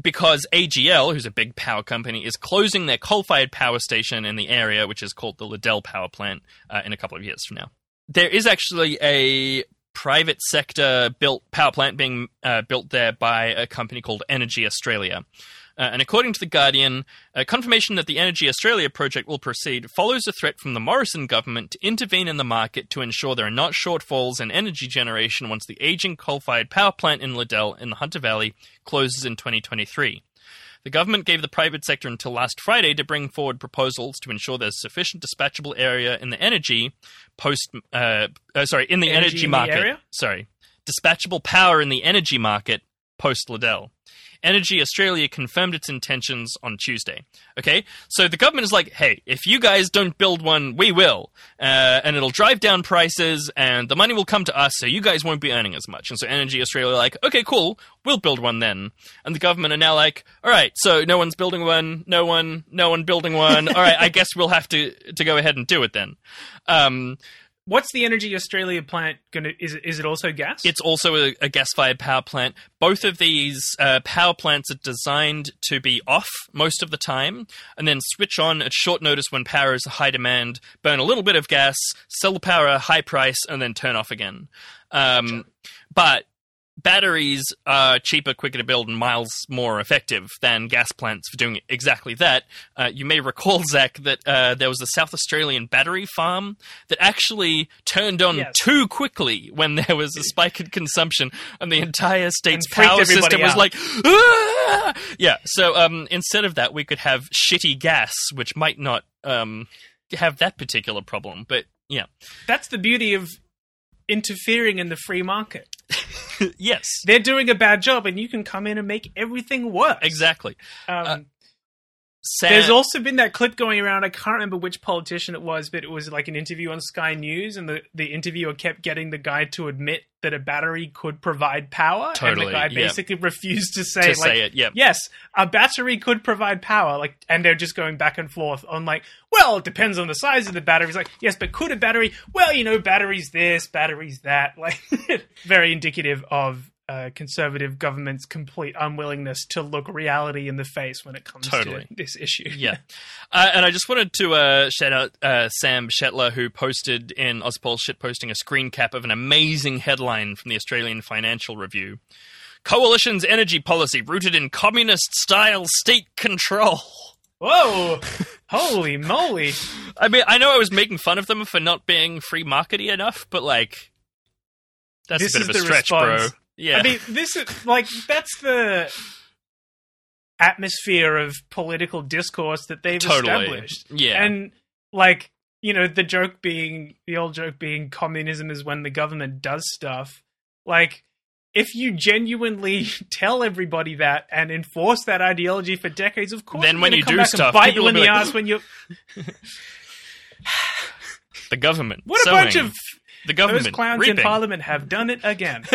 Because AGL, who's a big power company, is closing their coal-fired power station in the area, which is called the Liddell Power Plant, uh, in a couple of years from now. There is actually a private sector built power plant being uh, built there by a company called Energy Australia. Uh, and according to The Guardian, uh, confirmation that the Energy Australia project will proceed follows a threat from the Morrison government to intervene in the market to ensure there are not shortfalls in energy generation once the aging coal fired power plant in Liddell in the Hunter Valley closes in 2023. The government gave the private sector until last Friday to bring forward proposals to ensure there's sufficient dispatchable area in the energy post, uh, uh, sorry, in the Energy energy, in market. area? Sorry, dispatchable power in the energy market post Liddell. Energy Australia confirmed its intentions on Tuesday. Okay, so the government is like, "Hey, if you guys don't build one, we will, uh, and it'll drive down prices, and the money will come to us, so you guys won't be earning as much." And so Energy Australia are like, "Okay, cool, we'll build one then." And the government are now like, "All right, so no one's building one, no one, no one building one. All right, I guess we'll have to to go ahead and do it then." Um, What's the Energy Australia plant gonna? Is it, is it also gas? It's also a, a gas fired power plant. Both of these uh, power plants are designed to be off most of the time and then switch on at short notice when power is high demand, burn a little bit of gas, sell the power at a high price, and then turn off again. Um, but batteries are cheaper, quicker to build, and miles more effective than gas plants for doing exactly that. Uh, you may recall, Zach, that uh, there was a South Australian battery farm that actually turned on Yes. too quickly when there was a spike in consumption, and the entire state's power system was like, "Ah!" yeah. So um, instead of that, we could have shitty gas, which might not um, have that particular problem. But yeah, That's the beauty of interfering in the free market. yes, They're doing a bad job, and you can come in and make everything work. exactly. Um, There's also been that clip going around. I can't remember which politician it was, but it was like an interview on Sky News, and the, the interviewer kept getting the guy to admit that a battery could provide power, and Totally, the guy yeah. basically refused to say, to like, say it. Yeah, yes, a battery could provide power. Like, and they're just going back and forth on like, well, it depends on the size of the battery. It's like, yes, but could a battery? Well, you know, batteries this, batteries that. Like, very indicative of. Uh, conservative government's complete unwillingness to look reality in the face when it comes Totally. to this issue. yeah. Uh, and I just wanted to uh, shout out uh, Sam Shetler, who posted in Ozpol shit posting a screen cap of an amazing headline from the Australian Financial Review. Coalition's energy policy rooted in communist style state control. Whoa! Holy moly! I mean, I know I was making fun of them for not being free markety enough, but like, that's This a bit of a stretch, response. bro. Yeah. I mean, this is like that's the atmosphere of political discourse that they've Totally. established. Yeah. and like you know, the joke being the old joke being communism is when the government does stuff. Like, if you genuinely tell everybody that and enforce that ideology for decades, of course, Then when you do stuff, bite people you in the like, ass when you. the government. What a sowing. bunch of the government. those clowns reaping. in Parliament have done it again.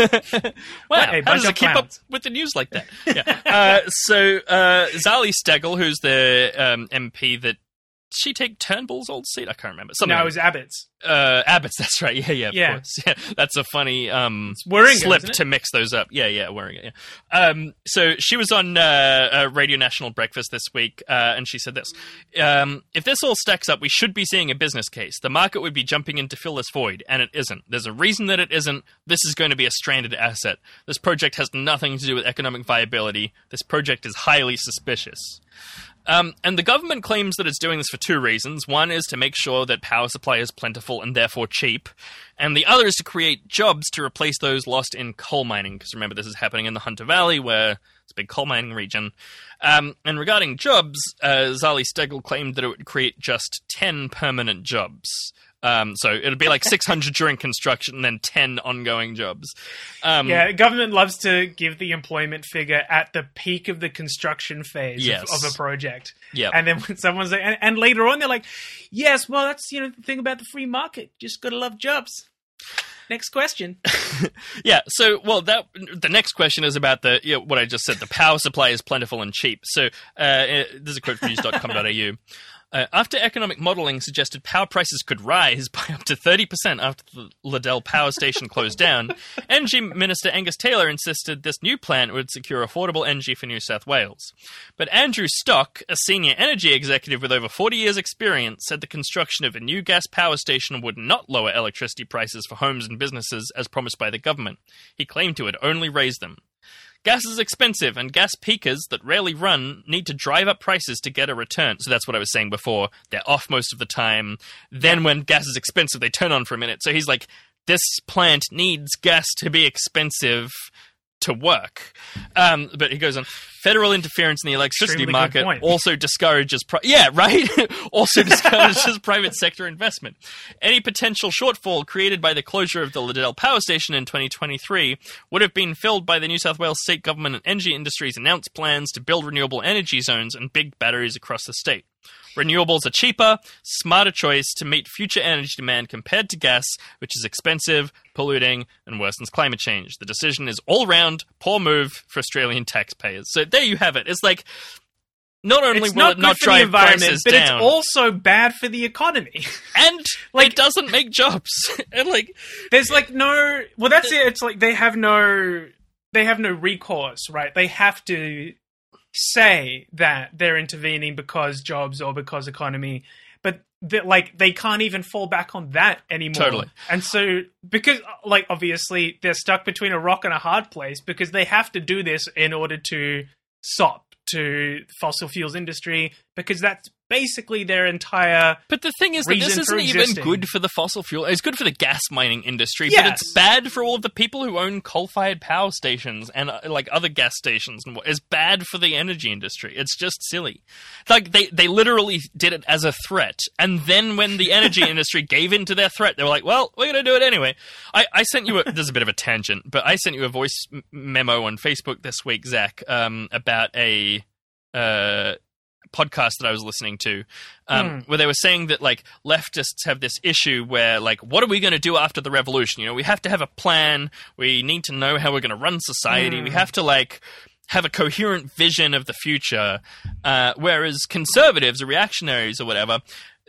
Wow, how does it keep up with the news like that? Yeah. uh, so uh, Zali Steggall, who's the um, MP that she take Turnbull's old seat? I can't remember. Something no, it was Abbott's. uh, Abbott's. That's right. Yeah, yeah, of Yeah. course. Yeah, that's a funny um, Warringah, slip to mix those up. Yeah, yeah, Wearing it. Yeah. Um, so she was on uh, Radio National Breakfast this week, uh, and she said this: um, "If this all stacks up, we should be seeing a business case. The market would be jumping in to fill this void, and it isn't. There's a reason that it isn't. This is going to be a stranded asset. This project has nothing to do with economic viability. This project is highly suspicious." Um, and the government claims that it's doing this for two reasons. One is to make sure that power supply is plentiful and therefore cheap, and the other is to create jobs to replace those lost in coal mining. Because remember, this is happening in the Hunter Valley, where it's a big coal mining region. Um, and regarding jobs, uh, Zali Steggall claimed that it would create just 10 permanent jobs. Um, so it'll be like 600 during construction and then 10 ongoing jobs. Um, Yeah, government loves to give the employment figure at the peak of the construction phase of- Yes. of, a project. Yeah. And then when someone's like, and, and later on, they're like, yes, well, that's, you know, the thing about the free market. Just gotta love jobs. Next question. Yeah. So, well, that the next question is about the you know, what I just said. The power supply is plentiful and cheap. So, uh, uh, this is a quote from news.com.au. Uh, after economic modeling suggested power prices could rise by up to 30% after the Liddell power station closed down, Energy Minister Angus Taylor insisted this new plant would secure affordable energy for New South Wales. But Andrew Stock, a senior energy executive with over 40 years' experience, said the construction of a new gas power station would not lower electricity prices for homes and businesses as promised by the government. He claimed to would only raise them. Gas is expensive, and gas peakers that rarely run need to drive up prices to get a return. So that's what I was saying before. They're off most of the time. Then, when gas is expensive, they turn on for a minute. So he's like, this plant needs gas to be expensive to work. Um, but he goes on, federal interference in the electricity Extremely market also discourages, pri- yeah, right? also discourages private sector investment. Any potential shortfall created by the closure of the Liddell Power Station in 2023 would have been filled by the New South Wales state government and energy industry's announced plans to build renewable energy zones and big batteries across the state. Renewables are cheaper, smarter choice to meet future energy demand compared to gas, which is expensive, polluting, and worsens climate change. The decision is all round poor move for Australian taxpayers. So there you have it. It's like not only it's will not it not for the drive environment, prices but down, it's also bad for the economy. and like- it doesn't make jobs. and like There's like no. Well, that's it. It's like they have no. They have no recourse, right? They have to say that they're intervening because jobs or because economy, but that like they can't even fall back on that anymore. Totally. And so because like obviously they're stuck between a rock and a hard place because they have to do this in order to stop to fossil fuels industry because that's basically their entire But the thing is that this isn't even good for the fossil fuel. It's good for the gas mining industry, but it's bad for all of the people who own coal-fired power stations and uh, like other gas stations. And what- it's bad for the energy industry. It's just silly. Like they they literally did it as a threat, and then when the energy industry gave in to their threat, they were like, "Well, we're going to do it anyway." I, I sent you. A, this is a bit of a tangent, but I sent you a voice m- memo on Facebook this week, Zach, um, about a. Uh, podcast that I was listening to, um, where they were saying that like leftists have this issue where like, what are we going to do after the revolution? You know, we have to have a plan. We need to know how we're going to run society. We have to like have a coherent vision of the future. Uh, whereas conservatives or reactionaries or whatever,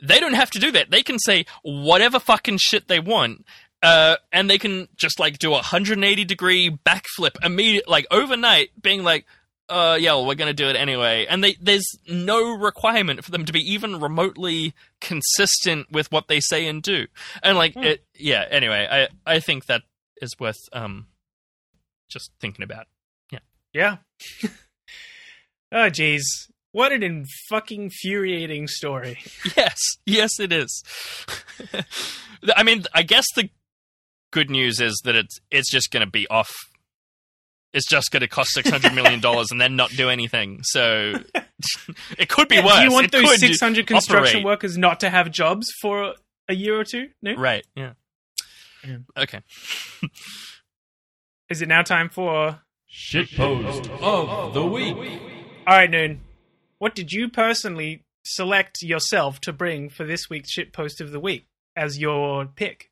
they don't have to do that. They can say whatever fucking shit they want. Uh, and they can just like do a 180 degree backflip immediate, like overnight, being like, uh, yeah, well, we're going to do it anyway. And they, there's no requirement for them to be even remotely consistent with what they say and do. And like, it, yeah. Anyway, I, I think that is worth um, just thinking about. Yeah. Yeah. oh, jeez. What an in fucking infuriating story. Yes, yes, it is. I mean, I guess the good news is that it's it's just going to be off. It's just going to cost six hundred million dollars and then not do anything. So it could be Yeah, worse. Do you want It those 600 construction operate. workers not to have jobs for a year or two? No? Right. Yeah. Yeah. Okay. Is it now time for. Shitpost of the week. All right, Noon. What did you personally select yourself to bring for this week's shitpost of the week as your pick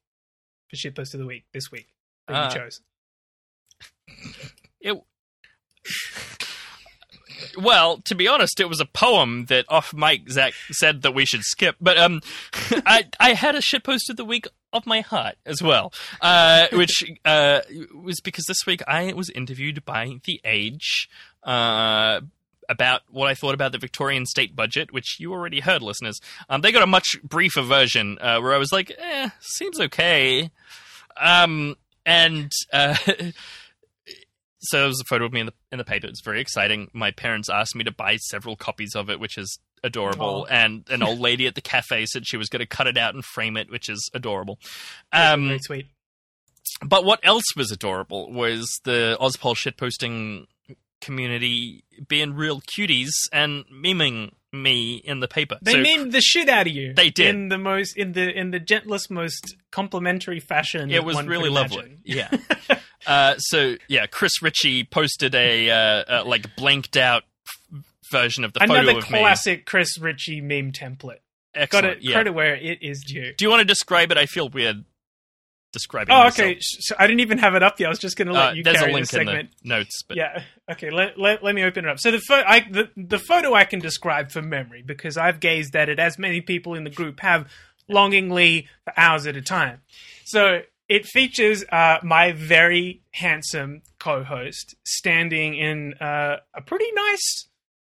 for shitpost of the week this week that Uh, you chose? It. Well, to be honest, it was a poem that off mic Zach said that we should skip. But um, I I had a shitpost of the week of my heart as well, uh, which uh, was because this week I was interviewed by The Age uh, about what I thought about the Victorian state budget, which you already heard, listeners. Um, they got a much briefer version uh, where I was like, eh, seems okay. Um, and uh, so there was a photo of me in the in the paper. It's very exciting. My parents asked me to buy several copies of it, which is adorable. Aw. And an old lady at the cafe said she was going to cut it out and frame it, which is adorable. Um, Very sweet. but what else was adorable was the Ozpol shitposting community being real cuties and memeing me in the paper. They so, memed the shit out of you. They did. in the most in the in the gentlest, most complimentary fashion. it was really lovely. Yeah. uh, so yeah, Chris Ritchie posted a uh, like blanked out f- version of the Another photo of me. classic Chris Ritchie meme template. Got Excellent. it. yeah. Credit where it is due. Do you want to describe it? I feel weird describing. It. Oh, okay. So I didn't even have it up yet. I was just going to let Uh, you carry the in the segment. notes, but Yeah. Okay. Let, let let me open it up. So the, pho- I, the the photo I can describe from memory because I've gazed at it as many people in the group have longingly for hours at a time. So it features uh, my very handsome co-host standing in uh, a pretty nice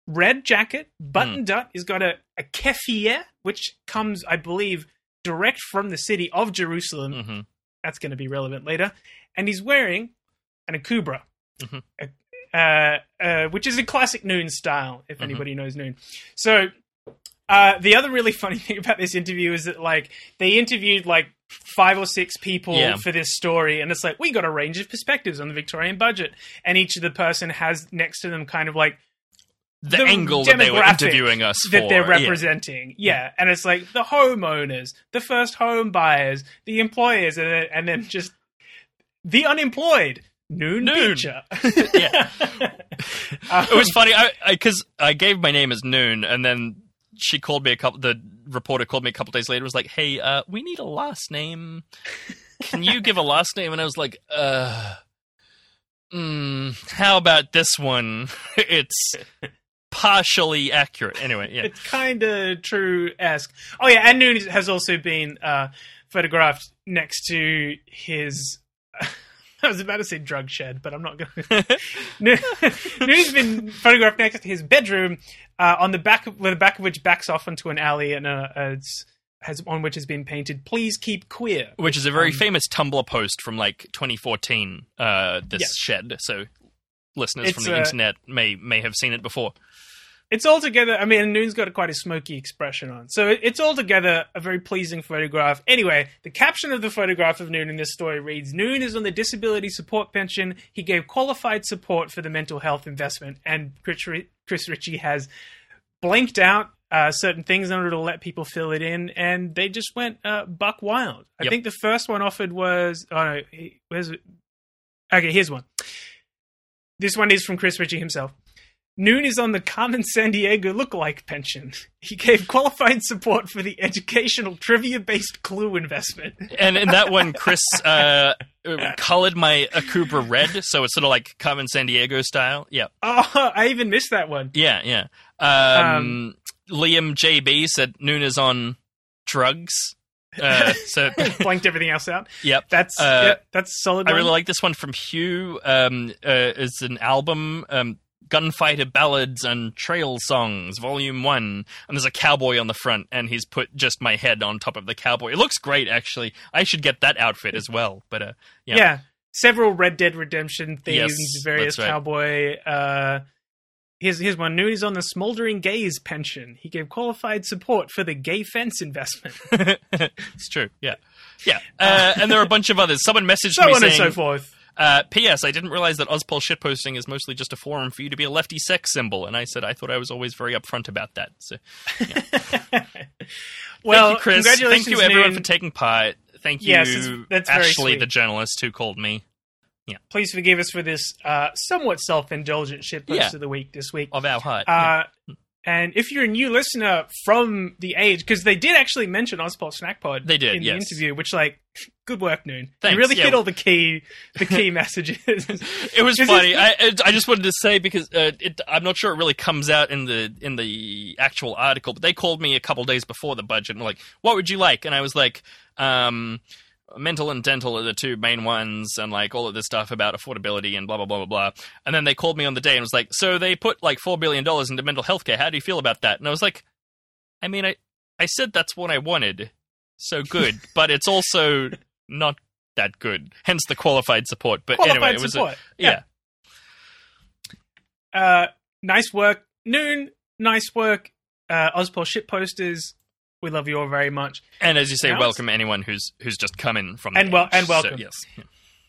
red jacket, buttoned up. He's got a, a keffiyeh, which comes, I believe, direct from the city of Jerusalem Mhm. That's going to be relevant later. And he's wearing an akubra, Mhm. A- uh, uh, which is a classic Noon style, if Mhm. anybody knows Noon. So uh, the other really funny thing about this interview is that like they interviewed like five or six people Yeah. for this story, and it's like we got a range of perspectives on the Victorian budget, and each of the person has next to them kind of like the, the angle that they were interviewing us that for. they're representing. Yeah. and it's like the homeowners, the first home buyers, the employers, and then, and then just the unemployed. Noon, Noon. Yeah. Um, it was funny I because I, gave my name as Noon, and then she called me a couple. The reporter called me a couple days later. Was like, "Hey, uh, we need a last name. Can you give a last name?" And I was like, "Uh, mm, how about this one? it's partially accurate." Anyway, yeah, it's kind of true esque. Oh yeah, and Noon has also been uh, photographed next to his. I was about to say drug shed, but I'm not going to. Noon's been photographed next to his bedroom, uh, on the back, of, where the back of which backs off into an alley, and uh, uh, it's has on which has been painted "Please keep queer." which is a very Um, famous Tumblr post from like 2014. Uh, this Yeah. shed. So listeners from the uh, internet may may have seen it before. It's altogether. I mean, Noon's got quite a smoky expression on, so it- it's altogether a very pleasing photograph. Anyway, the caption of the photograph of Noon in this story reads: "Noon is on the disability support pension. He gave qualified support for the mental health investment." And Chris, Ritchie has blanked out uh, certain things in order to let people fill it in, and they just went uh, buck wild. I Yep. think the first one offered was oh no, he- where's it? Okay, here's one. This one is from Chris Ritchie himself. Noon is on the Carmen Sandiego lookalike pension. He gave qualified support for the educational trivia based clue investment. And in that one, Chris uh, colored my Akubra red, so it's sort of like Carmen Sandiego style. Yeah, Oh, I even missed that one. yeah, yeah. Um, Liam JB said Noon is on drugs. Uh, so Blanked everything else out. yep. That's Uh, yeah, that's solid. I one. really like this one from Hugh. Um, uh, it's an album, um, Gunfighter Ballads and Trail Songs, Volume One, and there's a cowboy on the front, and he's put just my head on top of the cowboy. It looks great, actually. I should get that outfit as well. But uh, yeah. yeah. several Red Dead Redemption themes, Yes, various right. cowboy. Uh, here's here's one. Is on the smoldering gays pension. He gave qualified support for the gay fence investment. it's true. Yeah, yeah. Uh, and there are a bunch of others. Someone messaged so me on saying, and so forth. Uh, P.S. I didn't realize that Ozpol shitposting is mostly just a forum for you to be a lefty sex symbol, and I said I thought I was always very upfront about that. So well, thank you, Chris. Thank you, everyone, for taking part. Thank you, Yes, that's Ashley, the journalist who called me Yeah. Please forgive us for this uh, somewhat self-indulgent shitpost Yeah. of the week this week. of our heart. Uh, And if you're a new listener from the age, because they did actually mention Ozpol Snack Pod They did, in yes. the interview, which like, good work, Noon. Thanks, you really yeah. hit all the key, the key messages. it was funny. I I- I just wanted to say because uh, it, I'm not sure it really comes out in the in the actual article, but they called me a couple days before the budget and were like, "What would you like?" And I was like, um, "Mental and dental are the two main ones, and like all of this stuff about affordability and blah blah blah blah blah." And then they called me on the day and was like, "So they put like four billion dollars into mental health care. How do you feel about that?" And I was like, "I mean, I I said that's what I wanted, so good, but it's also not." That good, hence the qualified support. But Qualified anyway, it was a, support. yeah. Uh, nice work, Noon. Nice work, uh, Ozpol shit posters. We love you all very much. And as you say, welcome anyone who's who's just come in from And the wel- age. and So, welcome. yes, Yeah.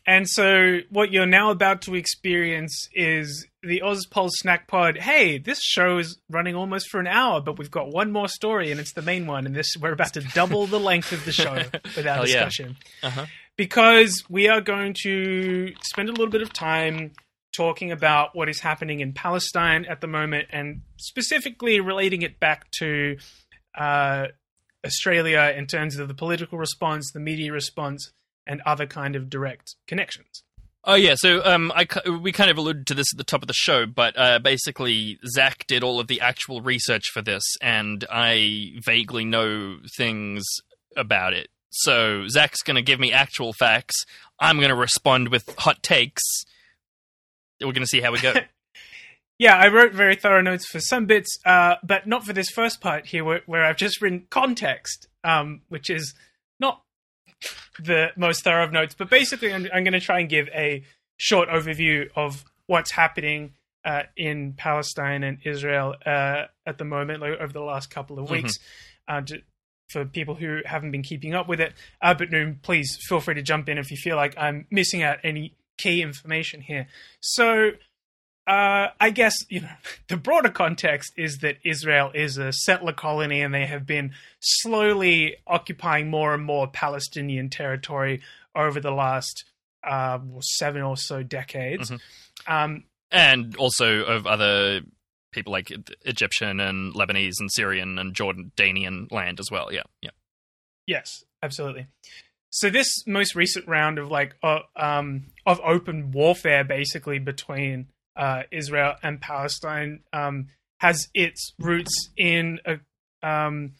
And so, what you're now about to experience is the Ozpol Snack Pod. Hey, this show is running almost for an hour, but we've got one more story, and it's the main one. And this, we're about to double the length of the show without Hell yeah. discussion, Uh-huh. because we are going to spend a little bit of time talking about what is happening in Palestine at the moment, and specifically relating it back to uh, Australia in terms of the political response, the media response, and other kind of direct connections. Oh yeah, so um, I we kind of alluded to this at the top of the show, but uh, basically Zach did all of the actual research for this, and I vaguely know things about it. So Zach's going to give me actual facts. I'm going to respond with hot takes. We're going to see how we go. Yeah, I wrote very thorough notes for some bits, uh, but not for this first part here, where, where I've just written context, um, which is not the most thorough of notes. But basically, I'm, I'm going to try and give a short overview of what's happening uh, in Palestine and Israel uh, at the moment, like, over the last couple of weeks, uh, to, for people who haven't been keeping up with it. Uh, but no, please feel free to jump in if you feel like I'm missing out any key information here. So uh, I guess you know the broader context is that Israel is a settler colony, and they have been slowly occupying more and more Palestinian territory over the last uh, seven or so decades. Um, and also of other people like Egyptian and Lebanese and Syrian and Jordanian land as well. Yeah, yeah. Yes, absolutely. So this most recent round of like uh, um, of open warfare, basically between uh, Israel and Palestine, um, has its roots in a um,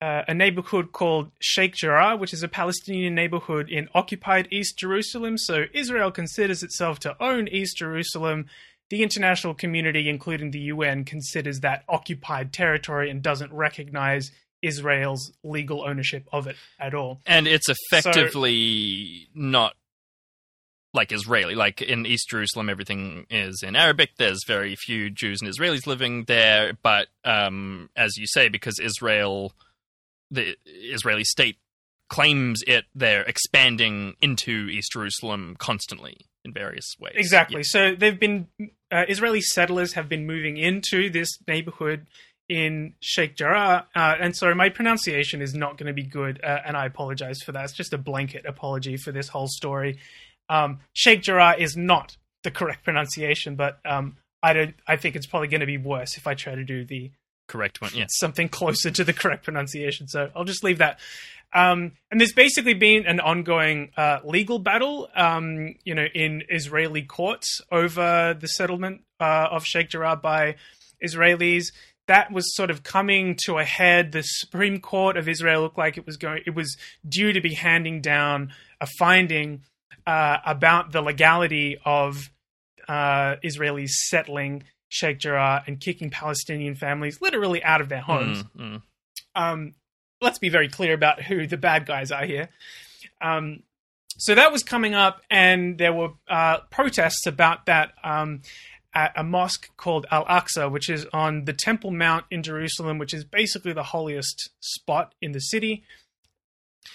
uh, a neighborhood called Sheikh Jarrah, which is a Palestinian neighborhood in occupied East Jerusalem. So Israel considers itself to own East Jerusalem. The international community, including the UN, considers that occupied territory and doesn't recognize Israel's legal ownership of it at all. And it's effectively not like Israeli. Like in East Jerusalem, everything is in Arabic. There's very few Jews and Israelis living there. But um, as you say, because Israel, the Israeli state claims it, they're expanding into East Jerusalem constantly in various ways. Exactly. So they've been uh, Israeli settlers have been moving into this neighborhood in Sheikh Jarrah, uh, and sorry, my pronunciation is not going to be good, uh, and I apologize for that. It's just a blanket apology for this whole story. Um, Sheikh Jarrah is not the correct pronunciation, but um, I don't. I think it's probably going to be worse if I try to do the Correct one. Yeah. something closer to the correct pronunciation. So I'll just leave that. Um, and there's basically been an ongoing uh, legal battle, um, you know, in Israeli courts over the settlement uh, of Sheikh Jarrah by Israelis. That was sort of coming to a head. The Supreme Court of Israel looked like it was going. It was due to be handing down a finding uh, about the legality of uh, Israelis settling Sheikh Jarrah and kicking Palestinian families literally out of their homes. Mm, mm. Um, let's be very clear about who the bad guys are here. Um, so that was coming up, and there were uh, protests about that um, at a mosque called Al Aqsa, which is on the Temple Mount in Jerusalem, which is basically the holiest spot in the city.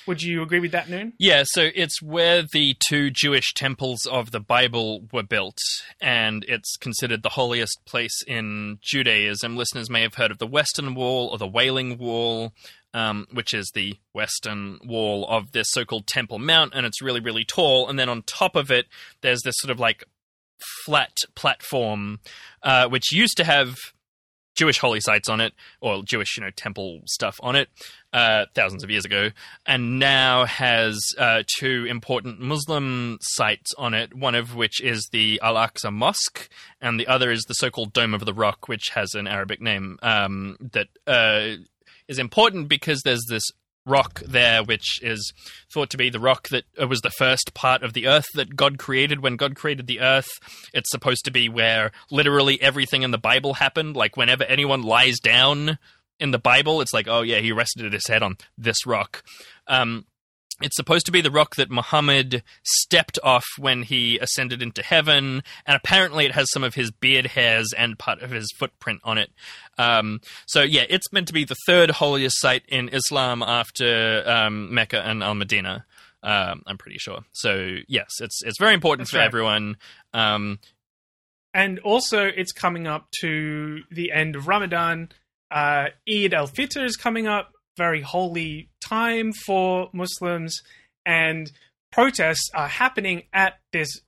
Would you agree with that, Noon? Yeah, so it's where the two Jewish temples of the Bible were built, and it's considered the holiest place in Judaism. Listeners may have heard of the Western Wall or the Wailing Wall, um, which is the western wall of this so called Temple Mount, and it's really, really tall. And then on top of it, there's this sort of like flat platform, uh, which used to have Jewish holy sites on it, or Jewish, you know, temple stuff on it, uh, thousands of years ago, and now has uh, two important Muslim sites on it. One of which is the Al Aqsa Mosque, and the other is the so-called Dome of the Rock, which has an Arabic name um, that uh, is important because there's this rock there, which is thought to be the rock that uh, was the first part of the earth that God created. When God created the earth, it's supposed to be where literally everything in the Bible happened. Like whenever anyone lies down in the Bible, it's like, oh yeah, he rested his head on this rock. Um, it's supposed to be the rock that Muhammad stepped off when he ascended into heaven, and apparently it has some of his beard hairs and part of his footprint on it. Um, so yeah, it's meant to be the third holiest site in Islam after um, Mecca and Al Medina. Um, I'm pretty sure. So yes, it's it's very important That's for right. everyone. Um, and also it's coming up to the end of Ramadan. Uh, Eid al Fitr is coming up, very holy time for Muslims, and protests are happening at this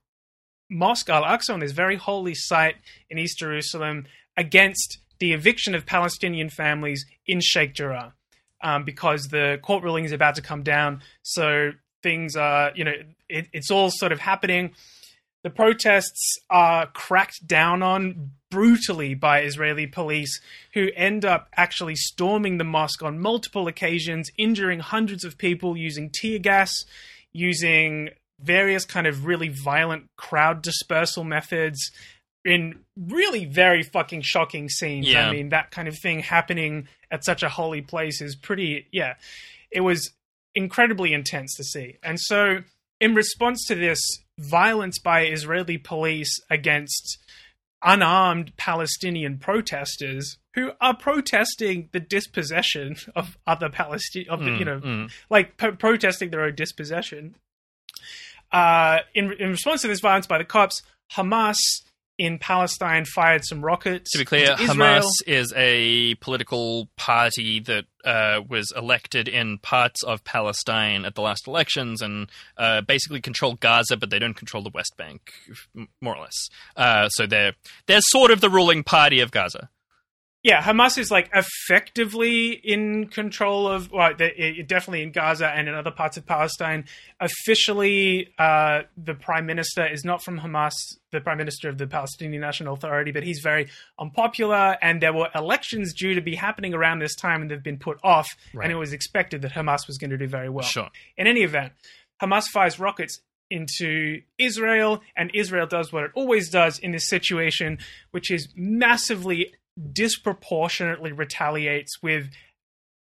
mosque Al Aqsa on this very holy site in East Jerusalem against the eviction of Palestinian families in Sheikh Jarrah. Um, because the court ruling is about to come down, so things are, you know, it, it's all sort of happening. The protests are cracked down on brutally by Israeli police, who end up actually storming the mosque on multiple occasions, injuring hundreds of people using tear gas, using various kind of really violent crowd dispersal methods in really very fucking shocking scenes. Yeah. I mean, that kind of thing happening at such a holy place is pretty, yeah. It was incredibly intense to see. And so, in response to this violence by Israeli police against unarmed Palestinian protesters who are protesting the dispossession of other Palestinian, of the, Mm, you know, mm. like po- protesting their own dispossession. Uh, in, in response to this violence by the cops, Hamas in Palestine fired some rockets. To be clear. Hamas is a political party that uh, was elected in parts of Palestine at the last elections and uh, basically control Gaza, but they don't control the West Bank, more or less. Uh, so they're they're sort of the ruling party of Gaza. Yeah, Hamas is like effectively in control of, well, it- definitely in Gaza and in other parts of Palestine. Officially, uh, the prime minister is not from Hamas, the prime minister of the Palestinian National Authority, but he's very unpopular. And there were elections due to be happening around this time, and they've been put off. Right. And it was expected that Hamas was going to do very well. Sure. In any event, Hamas fires rockets into Israel, and Israel does what it always does in this situation, which is massively disproportionately retaliates with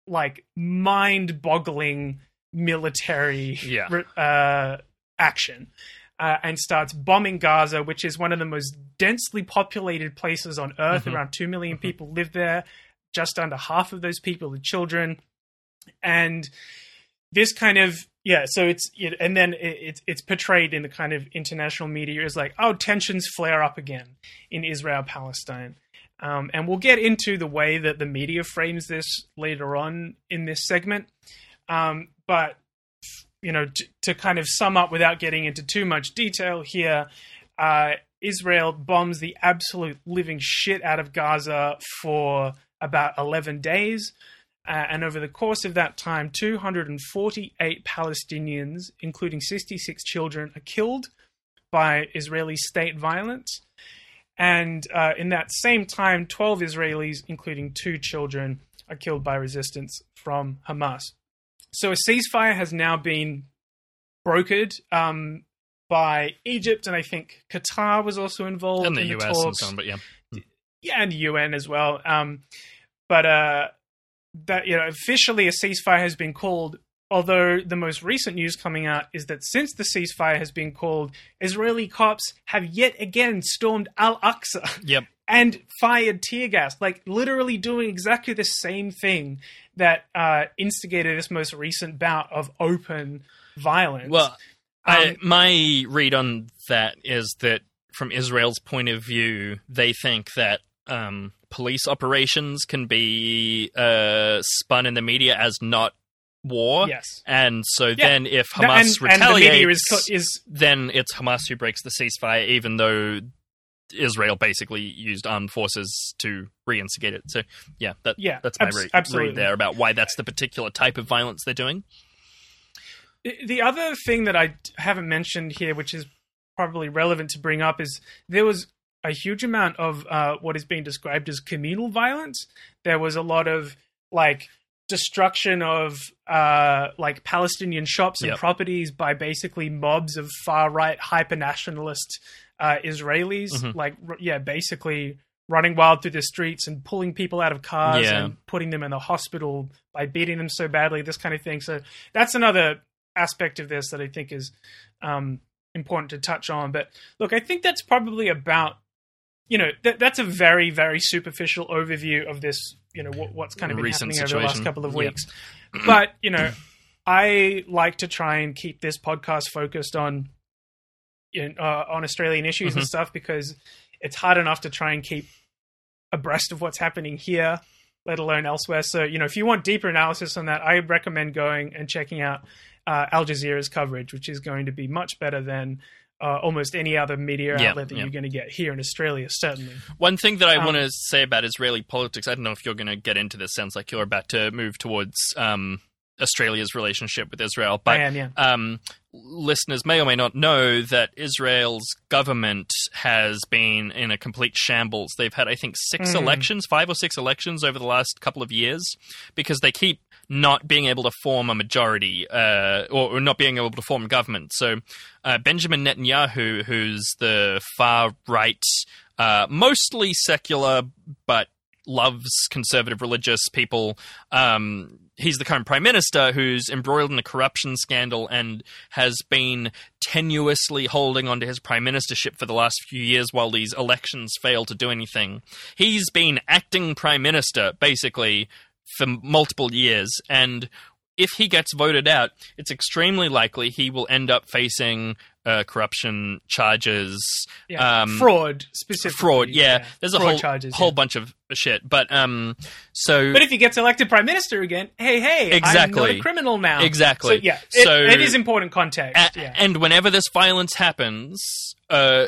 like mind-boggling military Yeah. uh, action. Uh, and starts bombing Gaza, which is one of the most densely populated places on earth. Mhm. Around 2 million people live there. Just under half of those people are children. And this kind of yeah so it's it, and then it, it's it's portrayed in the kind of international media as like oh tensions flare up again in israel palestine um, and we'll get into the way that the media frames this later on in this segment um, but you know t- to kind of sum up without getting into too much detail here uh, israel bombs the absolute living shit out of gaza for about 11 days uh, and over the course of that time, 248 Palestinians, including 66 children, are killed by Israeli state violence. And uh, in that same time, 12 Israelis, including two children, are killed by resistance from Hamas. So a ceasefire has now been brokered um, by Egypt, and I think Qatar was also involved And the in US the and talks so on, but yeah. yeah, and the UN as well. Um, but uh, that you know, officially a ceasefire has been called. Although the most recent news coming out is that since the ceasefire has been called, Israeli cops have yet again stormed Al Aqsa Yep. and fired tear gas, like literally doing exactly the same thing that uh, instigated this most recent bout of open violence. Well, I, Um, my read on that is that from Israel's point of view, they think that um, police operations can be uh, spun in the media as not war. yes, And so then if and, Hamas and the retaliates, is, is then it's Hamas who breaks the ceasefire, even though Israel basically used armed forces to reinstigate it. So yeah, that, Yeah, that's my abs- re- read there about why that's the particular type of violence they're doing. The other thing that I haven't mentioned here, which is probably relevant to bring up, is there was a huge amount of uh, what is being described as communal violence. There was a lot of like destruction of uh, like Palestinian shops and Yep. properties by basically mobs of far right hyper nationalist uh, Israelis. Mhm. Like, r- yeah, basically running wild through the streets and pulling people out of cars Yeah. and putting them in the hospital by beating them so badly. This kind of thing. So that's another aspect of this that I think is um, important to touch on. But look, I think that's probably about you know that that's a very very superficial overview of this. You know what, what's kind of been Recent happening over the last couple of Yep. weeks. But you know, I like to try and keep this podcast focused on you know, uh, on Australian issues and Mhm. stuff because it's hard enough to try and keep abreast of what's happening here, let alone elsewhere. So, you know, if you want deeper analysis on that, I recommend going and checking out uh, Al Jazeera's coverage, which is going to be much better than uh, almost any other media Yeah, outlet that yeah. you're going to get here in Australia, certainly. One thing that I Um, want to say about Israeli politics, I don't know if you're going to get into this. Sounds like you're about to move towards um, Australia's relationship with Israel, but I am, yeah. um, listeners may or may not know that Israel's government has been in a complete shambles. They've had, I think, six Mm. elections, five or six elections over the last couple of years, because they keep not being able to form a majority uh, or, or not being able to form government. So uh, Benjamin Netanyahu, who's the far right, uh, mostly secular, but loves conservative religious people. Um, he's the current prime minister who's embroiled in a corruption scandal and has been tenuously holding on to his prime ministership for the last few years while these elections fail to do anything. He's been acting prime minister basically for multiple years and if he gets voted out, it's extremely likely he will end up facing uh, corruption charges, yeah. um, fraud, specifically. fraud. Yeah, there's a fraud whole charges, whole yeah. bunch of shit. But um, so But if he gets elected prime minister again, hey, hey, I'm not Exactly. a criminal now. Exactly. So yeah, it, So- it is important context. a- yeah. and whenever this violence happens, uh,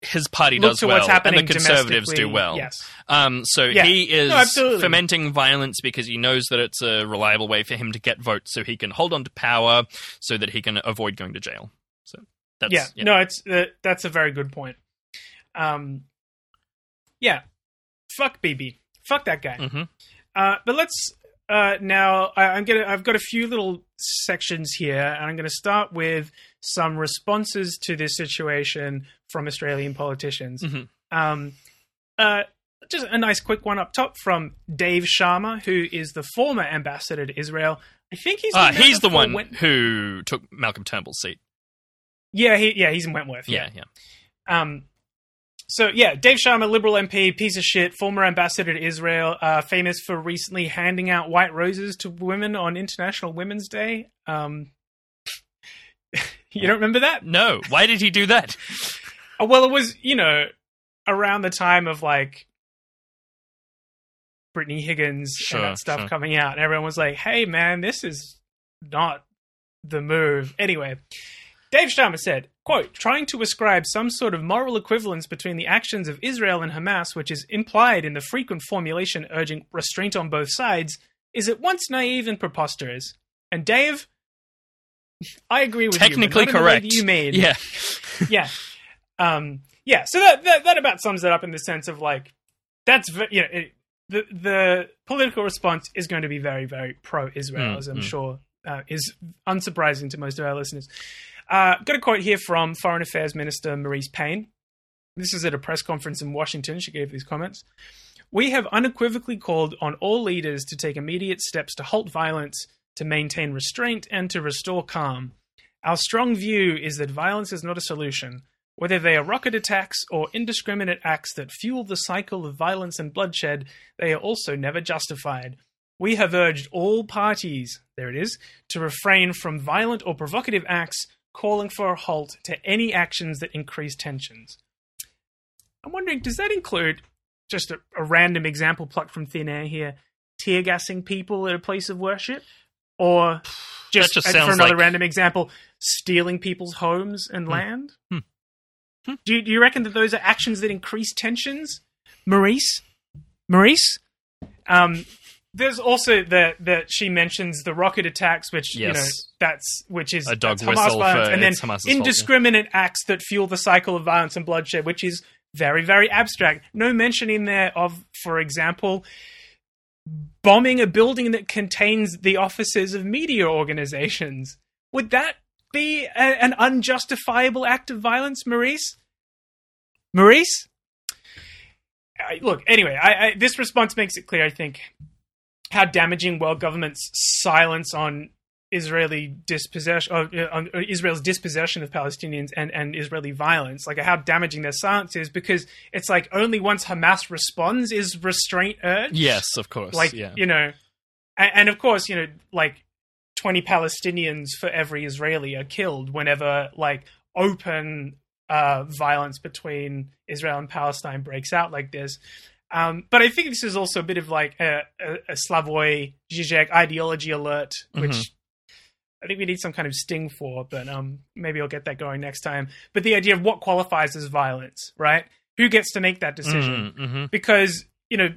his party Look does well, what's happening and the conservatives do well. Yes. Um, so Yeah. he is No, fomenting violence because he knows that it's a reliable way for him to get votes, so he can hold on to power, so that he can avoid going to jail. So that's yeah, no, it's uh, that's a very good point. Um, yeah, fuck Bibi, fuck that guy. Mhm. Uh, but let's uh, now. I, I'm gonna. I've got a few little sections here, and I'm going to start with some responses to this situation from Australian politicians. Mhm. Um, uh, just a nice quick one up top from Dave Sharma, who is the former ambassador to Israel. I think he's Ah, he's the one Went- who took Malcolm Turnbull's seat. yeah, he, yeah, he's in Wentworth. Yeah, yeah. Um, so yeah, Dave Sharma, Liberal MP, piece of shit, former ambassador to Israel, uh, famous for recently handing out white roses to women on International Women's Day. Um, you don't remember that? No, why did he do that? Oh, well, it was you know around the time of like Brittany Higgins Sure, and that stuff sure. coming out, and everyone was like, "Hey, man, this is not the move." Anyway, Dave Sharma said, "quote Trying to ascribe some sort of moral equivalence between the actions of Israel and Hamas, which is implied in the frequent formulation urging restraint on both sides, is at once naive and preposterous." And Dave. I agree with Technically you. but not in the way correct. you made Yeah. yeah um yeah so that, that that about sums it up in the sense of like that's you know it, the the political response is going to be very very pro israel Mm, as i'm mm. sure uh, is unsurprising to most of our listeners. Uh got a quote here from foreign affairs minister Marise Payne. This is at a press conference in washington. She gave these comments. We have unequivocally called on all leaders to take immediate steps to halt violence to maintain restraint and to restore calm. Our strong view is that violence is not a solution. Whether they are rocket attacks or indiscriminate acts that fuel the cycle of violence and bloodshed, they are also never justified. We have urged all parties, there it is, to refrain from violent or provocative acts, calling for a halt to any actions that increase tensions. I'm wondering, does that include just a, a random example plucked from thin air here, tear gassing people at a place of worship? Or just, just for another like- random example, stealing people's homes and land? Hmm. Hmm. Do, you, do you reckon that those are actions that increase tensions? Marise? Marise? Um, there's also that that she mentions the rocket attacks, which you know Yes. that's which is A dog Hamas whistle violence, and then Hamas's fault, yeah. indiscriminate acts that fuel the cycle of violence and bloodshed, which is very very abstract. No mention in there of, for example, bombing a building that contains the offices of media organizations. Would that be a, an unjustifiable act of violence, Marise? Marise? I, look, anyway, I, I, this response makes it clear, I think, how damaging world government's silence on Israeli dispossession, uh, on Israel's dispossession of Palestinians and, and Israeli violence, like how damaging their silence is, because it's like only once Hamas responds is restraint urged Yes, of course. like yeah. you know and, and of course you know like 20 Palestinians for every Israeli are killed whenever like open uh, violence between Israel and Palestine breaks out like this. Um, but I think this is also a bit of like a, a, a Slavoj Žižek ideology alert, which Mhm. I think we need some kind of sting for, but um, maybe I'll get that going next time. But the idea of what qualifies as violence, right? Who gets to make that decision? Mhm, mhm. because you know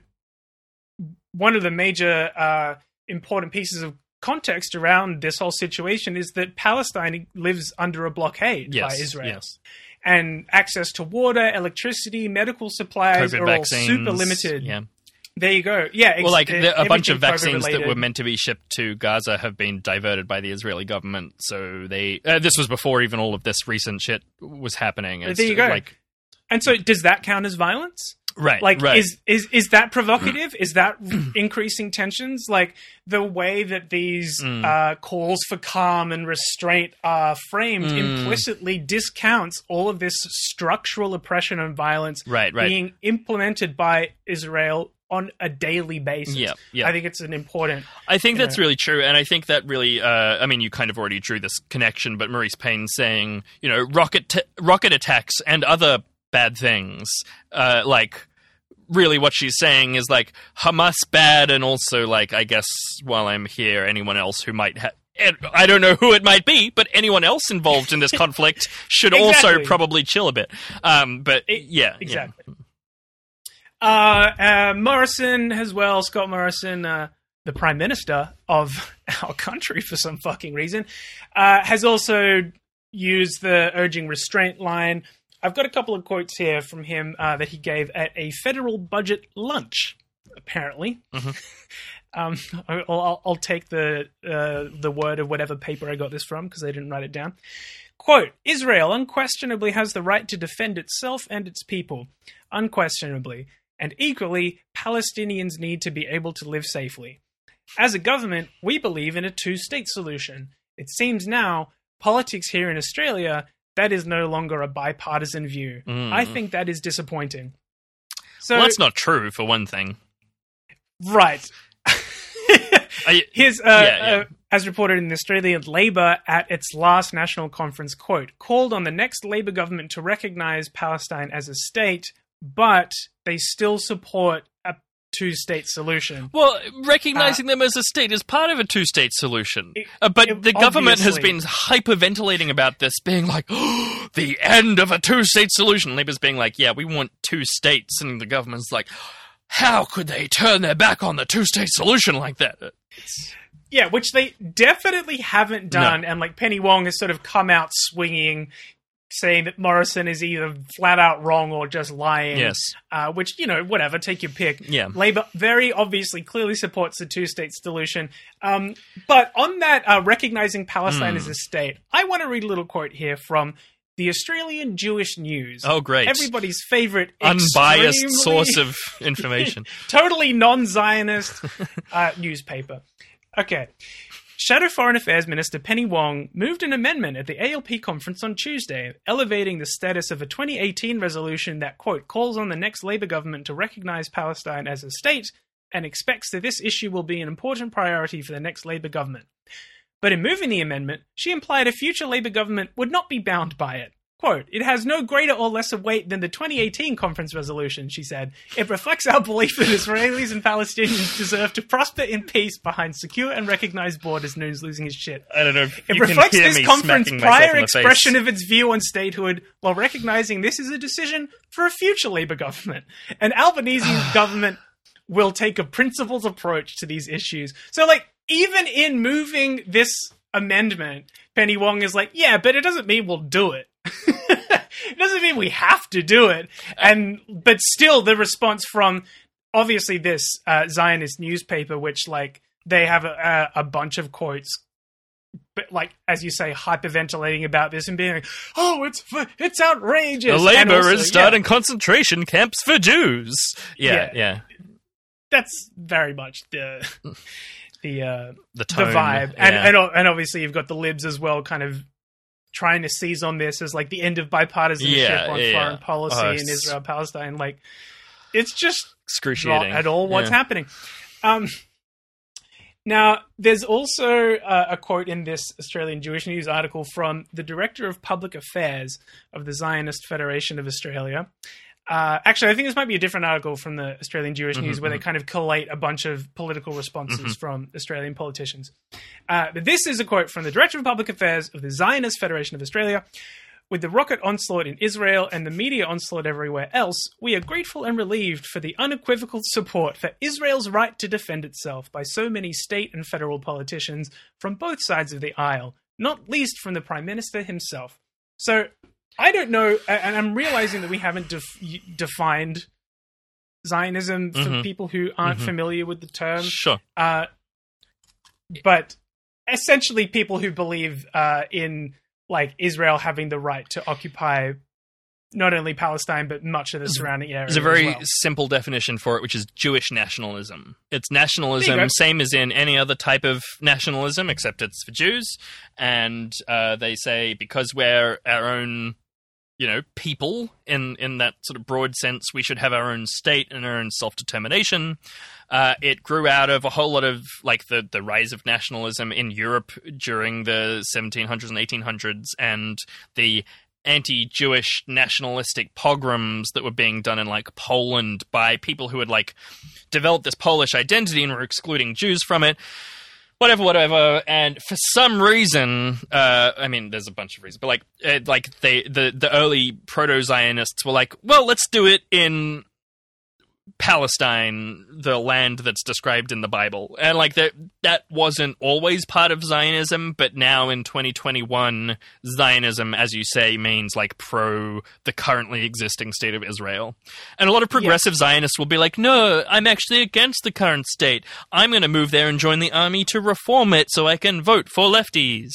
one of the major uh, important pieces of context around this whole situation is that Palestine lives under a blockade by Israel. yes. And access to water, electricity, medical supplies COVID are vaccines. all super limited. Yeah. There you go. Yeah, ex- Well, like the, a bunch of vaccines that were meant to be shipped to Gaza have been diverted by the Israeli government. So they uh, this was before even all of this recent shit was happening. It's, There you go. Like And so, does that count as violence? Right, Like, right. is is is that provocative? is that increasing tensions? Like the way that these Mm. uh, calls for calm and restraint are framed Mm. implicitly discounts all of this structural oppression and violence right, right. being implemented by Israel on a daily basis. Yeah, yeah. I think it's an important. I think that's know. really true, and I think that really. Uh, I mean, you kind of already drew this connection, but Marise Payne saying, you know, rocket t- rocket attacks and other bad things, uh, like. Really, what she's saying is like Hamas bad, and also like I guess while I'm here, anyone else who might have. I don't know who it might be, but anyone else involved in this conflict should also probably chill a bit. Um, but yeah, yeah. Exactly. Uh, uh, Morrison as well, Scott Morrison, uh, the Prime Minister of our country for some fucking reason, uh, has also used the urging restraint line. I've got a couple of quotes here from him uh, that he gave at a federal budget lunch, apparently. um, I'll, I'll, take the uh, the word of whatever paper I got this from because I didn't write it down. Quote Israel unquestionably has the right to defend itself and its people. Unquestionably. And equally, Palestinians need to be able to live safely. As a government, we believe in a two state solution. It seems now, politics here in Australia, that is no longer a bipartisan view. Mm. I think that is disappointing. So, Well, that's not true for one thing. right. I, Here's, uh, Yeah, yeah. Uh, as reported in the Australian Labor at its last national conference, quote, called on the next Labor government to recognize Palestine as a state, but they still support two state solution. Well, recognizing them as a state is part of a two state solution. It- Uh, but it- the government has been hyperventilating about this, being like, the end of a two state solution. Labour's being like, yeah, we want two states. And the government's like, how could they turn their back on the two state solution like that? Yeah, which they definitely haven't done. And like Penny Wong has sort of come out swinging, saying that Morrison is either flat out wrong or just lying. Yes. Uh, which, you know, whatever, take your pick. Yeah. Labour very obviously clearly supports the two state solution. Um, but on that, uh, recognizing Palestine Hmm. as a state, I want to read a little quote here from the Australian Jewish News. Oh, great. Everybody's favorite Unbiased source of information. totally non-Zionist uh, newspaper. Okay. Shadow Foreign Affairs Minister Penny Wong moved an amendment at the ALP conference on Tuesday, elevating the status of a 2018 resolution that, quote, calls on the next Labour government to recognise Palestine as a state and expects that this issue will be an important priority for the next Labour government. But in moving the amendment, she implied a future Labour government would not be bound by it. Quote, it has no greater or lesser weight than the 2018 conference resolution, she said. It reflects our belief that Israelis and Palestinians deserve to prosper in peace behind secure and recognized borders. News losing his shit. I don't know if It reflects this conference prior expression face. of its view on statehood while recognizing this is a decision for a future Labour government. An Albanese government will take a principles approach to these issues. So, like, even in moving this amendment, Penny Wong is like, yeah, but it doesn't mean we'll do it. it doesn't mean we have to do it. And, but still, the response from obviously this uh, Zionist newspaper, which, like, they have a, a, a bunch of quotes but like as you say, hyperventilating about this and being like, "Oh, it's it's outrageous." The Labour also, is starting yeah, concentration camps for Jews. Yeah, Yeah. yeah. that's very much the the uh, The the tone. vibe, and and and obviously you've got the libs as well, kind of trying to seize on this as like the end of bipartisanship Yeah, on yeah, foreign yeah. policy in Israel Palestine. Like, it's just not excruciating at all what's Yeah. happening. Um, Now, there's also uh, a quote in this Australian Jewish News article from the Director of Public Affairs of the Zionist Federation of Australia. Uh, actually, I think this might be a different article from the Australian Jewish News where they kind of collate a bunch of political responses from Australian politicians. Uh, but this is a quote from the Director of Public Affairs of the Zionist Federation of Australia. With the rocket onslaught in Israel and the media onslaught everywhere else, we are grateful and relieved for the unequivocal support for Israel's right to defend itself by so many state and federal politicians from both sides of the aisle, not least from the Prime Minister himself. So, I don't know, and I'm realizing that we haven't def- defined Zionism for Mhm. people who aren't familiar with the term Sure. uh, but essentially people who believe uh, in like Israel having the right to occupy not only Palestine but much of the surrounding area. There's a very well. simple definition for it, which is Jewish nationalism. It's nationalism, same as in any other type of nationalism, except it's for Jews. And uh, they say because we're our own, you know, people in in that sort of broad sense, we should have our own state and our own self determination. Uh, it grew out of a whole lot of like the the rise of nationalism in Europe during the 1700s and 1800s, and the anti-Jewish nationalistic pogroms that were being done in like Poland by people who had like developed this Polish identity and were excluding Jews from it. Whatever, whatever, and for some reason, uh, I mean, there's a bunch of reasons, but like, like they, the the early proto Zionists were like, well, let's do it in Palestine, the land that's described in the Bible. And like that that wasn't always part of Zionism, but now in 2021 Zionism as you say means like pro the currently existing state of Israel. And a lot of progressive Zionists will be like, "No, I'm actually against the current state. I'm going to move there and join the army to reform it so I can vote for lefties."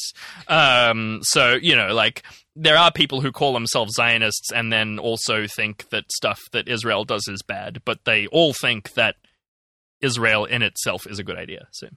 Um so, you know, like there are people who call themselves Zionists and then also think that stuff that Israel does is bad, but they all think that Israel in itself is a good idea. So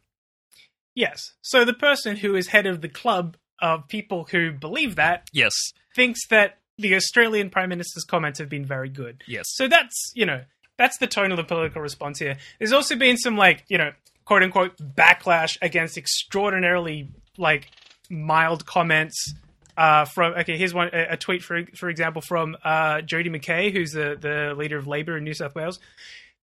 Yes. So the person who is head of the club of people who believe that yes, thinks that the Australian Prime Minister's comments have been very good. yes, So that's, you know, that's the tone of the political response here. There's also been some, like, you know, quote unquote backlash against extraordinarily, like, mild comments. Uh, from okay, here's one a, a tweet for for example from uh, Jodi McKay, who's the the leader of Labor in New South Wales.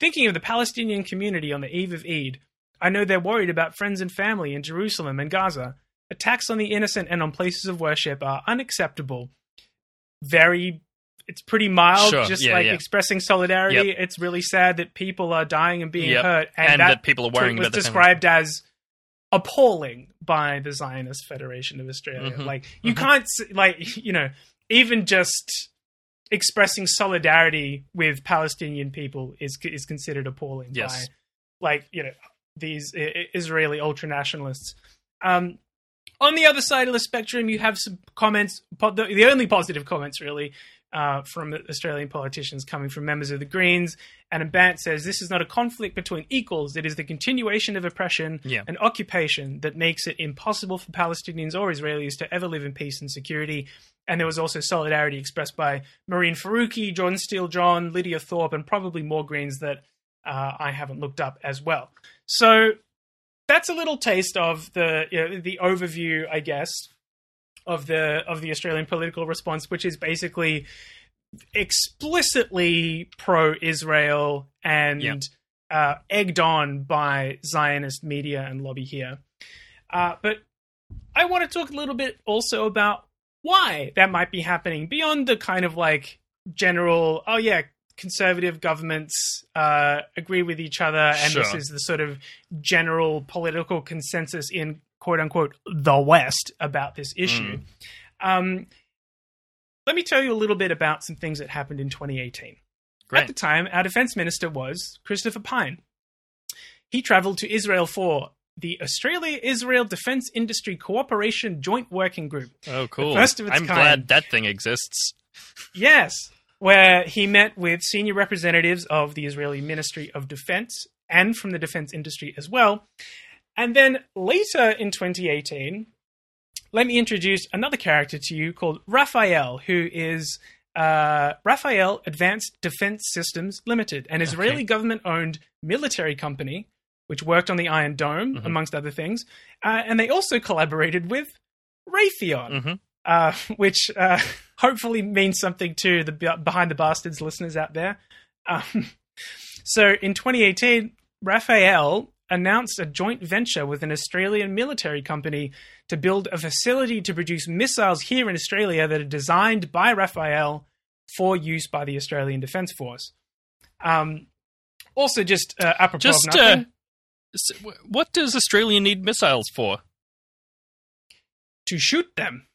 Thinking of the Palestinian community on the eve of Eid, I know they're worried about friends and family in Jerusalem and Gaza. Attacks on the innocent and on places of worship are unacceptable. Very, it's pretty mild, Sure, just yeah, like yeah. expressing solidarity. It's really sad that people are dying and being Yep. hurt, And that, that people are worrying was described as appalling by the Zionist Federation of Australia. Mhm. Like you can't s- like you know even just expressing solidarity with Palestinian people is is considered appalling Yes. by like you know these Israeli ultra nationalists. Um, on the other side of the spectrum, you have some comments. the only positive comments, really, uh, from Australian politicians coming from members of the Greens. Adam Bandt says this is not a conflict between equals. It is the continuation of oppression Yeah. and occupation that makes it impossible for Palestinians or Israelis to ever live in peace and security. And there was also solidarity expressed by Mehreen Faruqi, Jordon Steele John, Lydia Thorpe, and probably more Greens that uh, I haven't looked up as well. So that's a little taste of the you know, the overview, I guess, of the of the Australian political response, which is basically explicitly pro-Israel and Yeah. uh, egged on by Zionist media and lobby here. Uh, but I want to talk a little bit also about why that might be happening beyond the kind of like general, oh yeah, conservative governments uh, agree with each other, and this is the sort of general political consensus in quote unquote the West about this issue. Um, let me tell you a little bit about some things that happened in 2018. At the time, our defense minister was Christopher Pyne. He traveled to Israel for the Australia Israel Defense Industry Cooperation Joint Working Group. Oh, cool. first of its I'm kind. glad that thing exists. Yes, where he met with senior representatives of the Israeli Ministry of Defense and from the defense industry as well. And then later in 2018, let me introduce another character to you called Rafael, who is uh, Rafael Advanced Defense Systems Limited, an Israeli government owned military company which worked on the Iron Dome, Mhm. amongst other things. Uh, and they also collaborated with Raytheon, Mhm. uh, which uh, hopefully means something to the Behind the Bastards listeners out there. Um, so in 2018, Rafael announced a joint venture with an Australian military company to build a facility to produce missiles here in Australia that are designed by Rafael for use by the Australian Defence Force. Um, also, just uh, apropos Just, of nothing, uh, What does Australia need missiles for? to shoot them,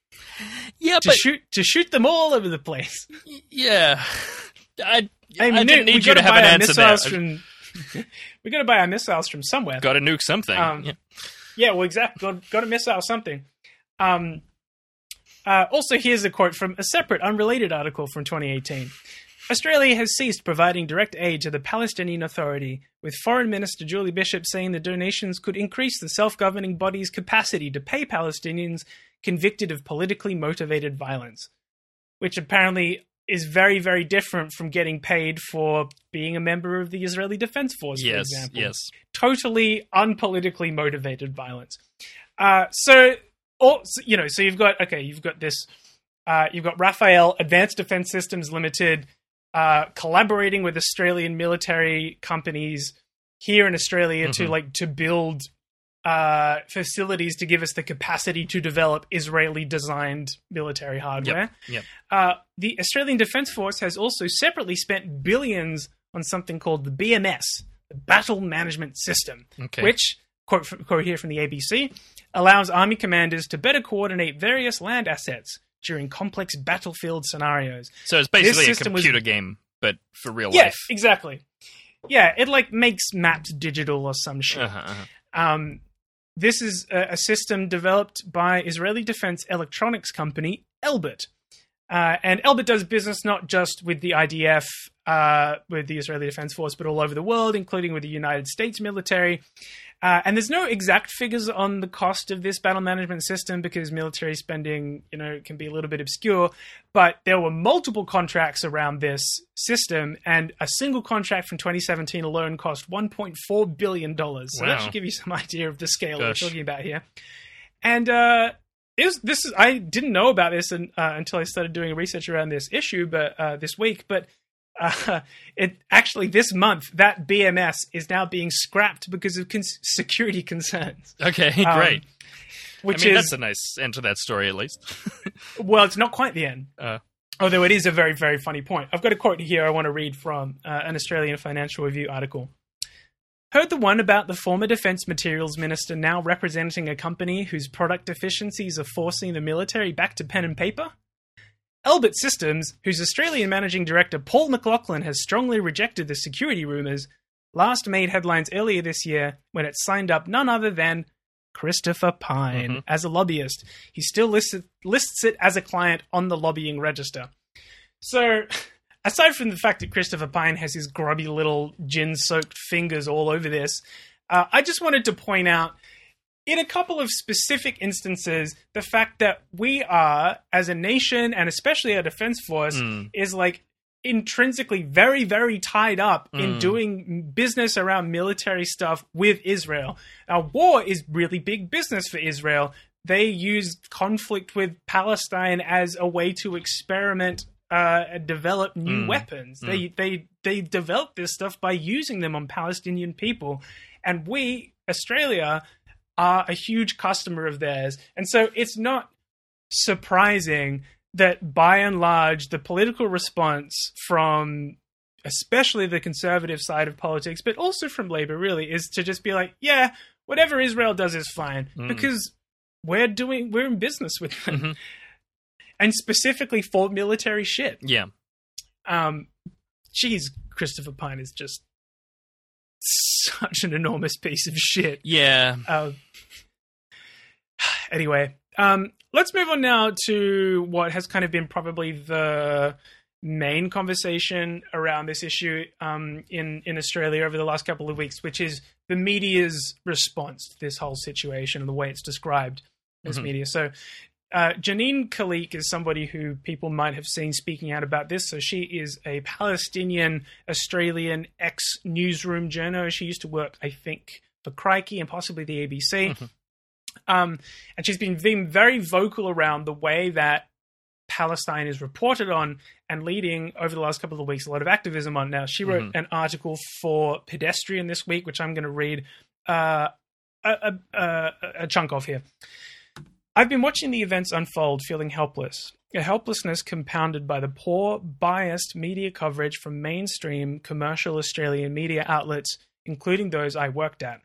Yeah, to shoot, to shoot them all over the place. yeah, I, I, mean, didn't need you gotta have an answer there. From, we got to buy our missiles from somewhere. Got to nuke something. Um, Yeah. Yeah, well, exactly. Got, got to miss out something. Um, uh, also, here's a quote from a separate, unrelated article from 2018. Australia has ceased providing direct aid to the Palestinian Authority, with Foreign Minister Julie Bishop saying the donations could increase the self governing body's capacity to pay Palestinians convicted of politically motivated violence, which apparently is very, very different from getting paid for being a member of the Israeli Defense Force, for yes, example yes. totally unpolitically motivated violence. Uh, so, so, you know, so you've got okay, you've got this, uh, you've got Rafael Advanced Defense Systems Limited uh, collaborating with Australian military companies here in Australia to Mhm. like to build uh, facilities to give us the capacity to develop Israeli designed military hardware. Yep. Uh, the Australian Defence Force has also separately spent billions on something called the BMS, the Battle Management System, Okay. which, quote, from, quote here from the ABC, allows Army commanders to better coordinate various land assets during complex battlefield scenarios. so it's basically a system was- computer game, but for real Yeah, life. exactly. Yeah, it like makes maps digital or some shit. Uh-huh, uh-huh. Um, this is a, system developed by Israeli defense electronics company Elbit. Uh, and Elbit does business not just with the IDF, uh, with the Israeli Defense Force, but all over the world, including with the United States military. Uh, and there's no exact figures on the cost of this battle management system because military spending, you know, can be a little bit obscure. But there were multiple contracts around this system, and a single contract from 2017 alone cost 1.4 billion dollars. So that should give you some idea of the scale Gosh. we're talking about here. And uh, was this is I didn't know about this and, uh, until I started doing research around this issue, but uh, this week, but. Uh, it actually this month that BMS is now being scrapped because of cons- security concerns. Okay, Um, great. Which I mean, is that's a nice end to that story, at least. well, it's not quite the end. Uh. Although it is a very, very funny point. I've got a quote here I want to read from uh, an Australian Financial Review article. Heard the one about the former Defence Materiel Minister now representing a company whose product deficiencies are forcing the military back to pen and paper? Elbit Systems, whose Australian Managing Director Paul McLaughlin has strongly rejected the security rumours, last made headlines earlier this year when it signed up none other than Christopher Pyne Mhm. as a lobbyist. He still lists it, lists it as a client on the lobbying register. So, aside from the fact that Christopher Pyne has his grubby little gin soaked fingers all over this, uh, I just wanted to point out in a couple of specific instances the fact that we are, as a nation and especially our defense force, Mm. is like intrinsically very, very tied up in Mm. doing business around military stuff with Israel. Now, war is really big business for Israel. They use conflict with Palestine as a way to experiment uh, develop new Mm. weapons. They they they develop this stuff by using them on Palestinian people, and we Australia are a huge customer of theirs, and so it's not surprising that by and large the political response from especially the conservative side of politics but also from labor really is to just be like yeah whatever israel does is fine Mm. because we're doing we're in business with them Mhm. and specifically for military shit Yeah. um geez Christopher Pyne is just such an enormous piece of shit Yeah. uh, anyway, um, let's move on now to what has kind of been probably the main conversation around this issue um, in in Australia over the last couple of weeks, which is the media's response to this whole situation and the way it's described as Mhm. media. So. Uh, Jennine Khalik is somebody who people might have seen speaking out about this. So she is a Palestinian Australian ex newsroom journalist. She used to work, I think, for Crikey and possibly the ABC. Um, and she's been being very vocal around the way that Palestine is reported on and leading over the last couple of weeks a lot of activism on. Now, she wrote an article for Pedestrian this week, which I'm going to read uh, a, a, a, a chunk of here. I've been watching the events unfold, feeling helpless. A helplessness compounded by the poor, biased media coverage from mainstream commercial Australian media outlets, including those I worked at.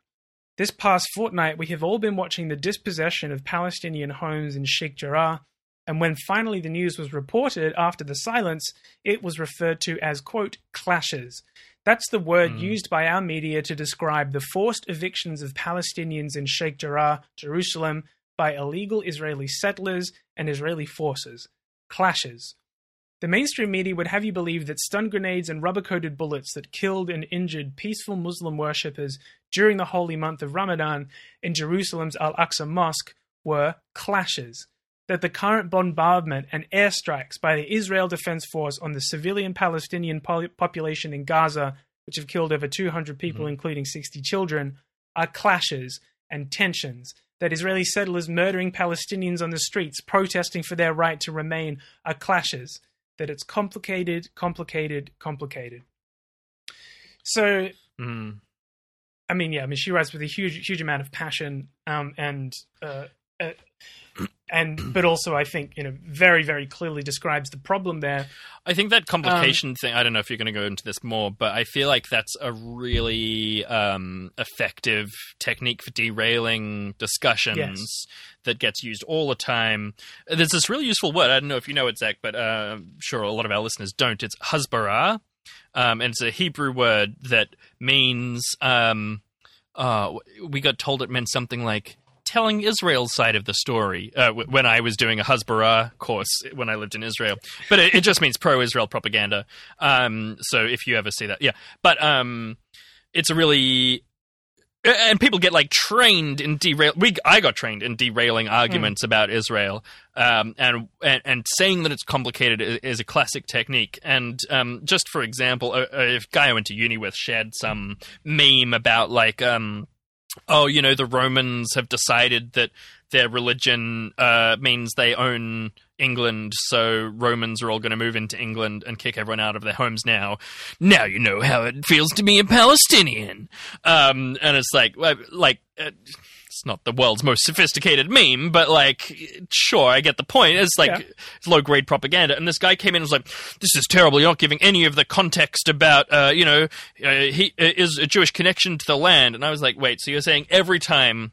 This past fortnight, we have all been watching the dispossession of Palestinian homes in Sheikh Jarrah, and when finally the news was reported after the silence, it was referred to as, quote, clashes. That's the word hmm. used by our media to describe the forced evictions of Palestinians in Sheikh Jarrah, Jerusalem, by illegal Israeli settlers and Israeli forces. Clashes. The mainstream media would have you believe that stun grenades and rubber coated bullets that killed and injured peaceful Muslim worshippers during the holy month of Ramadan in Jerusalem's Al Aqsa Mosque were clashes. That the current bombardment and airstrikes by the Israel Defense Force on the civilian Palestinian population in Gaza, which have killed over 200 people, mm-hmm. including 60 children, are clashes and tensions. That Israeli settlers murdering Palestinians on the streets, protesting for their right to remain, are clashes. That it's complicated, complicated, complicated. So, Mm. I mean, yeah, I mean, she writes with a huge, huge amount of passion, um, and uh, uh, and but also, I think, you know, very, very clearly describes the problem there. I think that Um, complication thing. I don't know if you're going to go into this more, but I feel like that's a really um, effective technique for derailing discussions Yes. that gets used all the time. There's this really useful word. I don't know if you know it, Zach, but uh, I'm sure a lot of our listeners don't. It's hasbara, um, and it's a Hebrew word that means. Um, uh, we got told it meant something like telling Israel's side of the story uh, w- when I was doing a Hasbara course when I lived in Israel. But it, it just means pro-Israel propaganda. Um, so if you ever see that, yeah. But um, it's a really and people get like trained in derail. We I got trained in derailing arguments about Israel, um, and, and and saying that it's complicated is, is a classic technique. And um, just for example, a, a guy I went to uni with shared some meme about like, um, oh, you know, the Romans have decided that their religion uh, means they own England, so Romans are all going to move into England and kick everyone out of their homes now. Now you know how it feels to be a Palestinian. Um, and it's like, like, uh, it's not the world's most sophisticated meme, but like, sure, I get the point. It's like Yeah. it's low grade propaganda. And this guy came in and was like, "This is terrible. You're not giving any of the context about, uh, you know, uh, he uh, is a Jewish connection to the land." And I was like, "Wait, so you're saying every time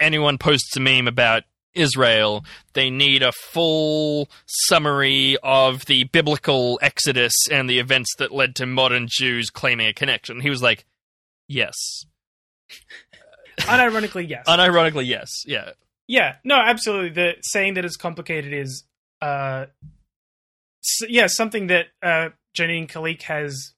anyone posts a meme about Israel, they need a full summary of the biblical exodus and the events that led to modern Jews claiming a connection?" He was like, "Yes." Unironically, yes. Unironically, yes. Yeah. Yeah, no, absolutely. The saying that it's complicated is, uh, s- yeah, something that uh, Jennine Khalik has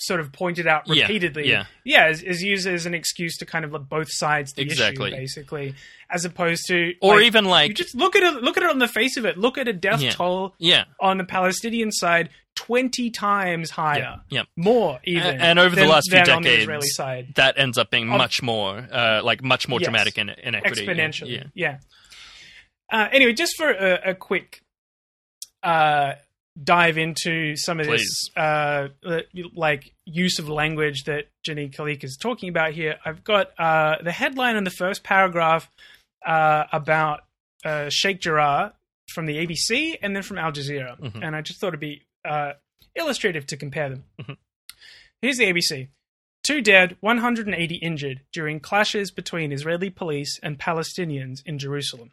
sort of pointed out repeatedly. yeah. yeah, is, is used as an excuse to kind of let both sides the Exactly. issue, basically, as opposed to Or like, even like you just look at it. Look at it on the face of it. Look at a death Yeah. toll yeah. on the Palestinian side twenty times higher, Yeah, yeah. more even, And- and over the last few than decades, side. that ends up being Of- much more, uh, like much more Yes. dramatic in, inequity. exponentially. Yeah. Yeah. Uh, anyway, just for a, a quick uh, dive into some of Please. this, uh, like use of language that Jenny Kalik is talking about here, I've got uh, the headline in the first paragraph uh, about uh, Sheikh Jarrah from the ABC and then from Al Jazeera, Mhm. and I just thought it'd be uh, illustrative to compare them. Mhm. Here's the ABC. Two dead, 180 injured during clashes between Israeli police and Palestinians in Jerusalem.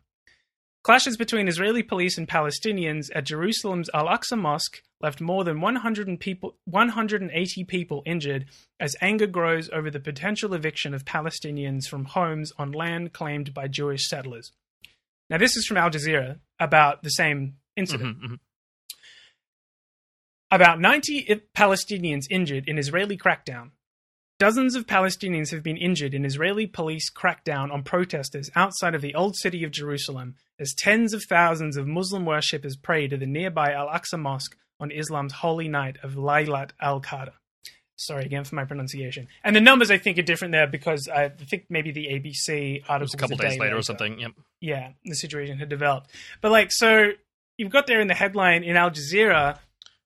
Clashes between Israeli police and Palestinians at Jerusalem's Al Aqsa Mosque left more than 100 people, 180 people injured as anger grows over the potential eviction of Palestinians from homes on land claimed by Jewish settlers. Now, this is from Al Jazeera about the same incident. Mhm, mhm. About 90 Palestinians injured in Israeli crackdown. Dozens of Palestinians have been injured in Israeli police crackdown on protesters outside of the old city of Jerusalem as tens of thousands of Muslim worshippers pray to the nearby Al Aqsa Mosque on Islam's holy night of Laylat al Qadr. Sorry again for my pronunciation. And the numbers I think are different there because I think maybe the ABC article It was a couple was days day later or something. Yep. yeah, the situation had developed. But like, so you've got there in the headline in Al Jazeera,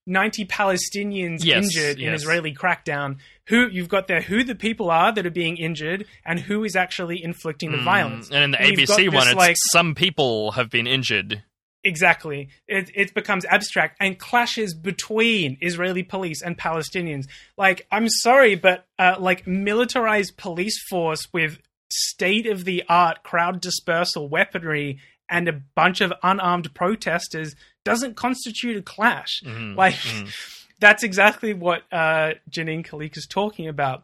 90 Palestinians Yes, injured in. Israeli crackdown. Who you've got there? Who the people are that are being injured, and who is actually inflicting the violence? Mm, And in the And ABC one, this, it's like some people have been injured. exactly. It it becomes abstract and clashes between Israeli police and Palestinians. Like, I'm sorry, but uh, like militarized police force with state of the art crowd dispersal weaponry and a bunch of unarmed protesters doesn't constitute a clash. Mhm, Like, mhm. That's exactly what uh, Jennine Khalik is talking about.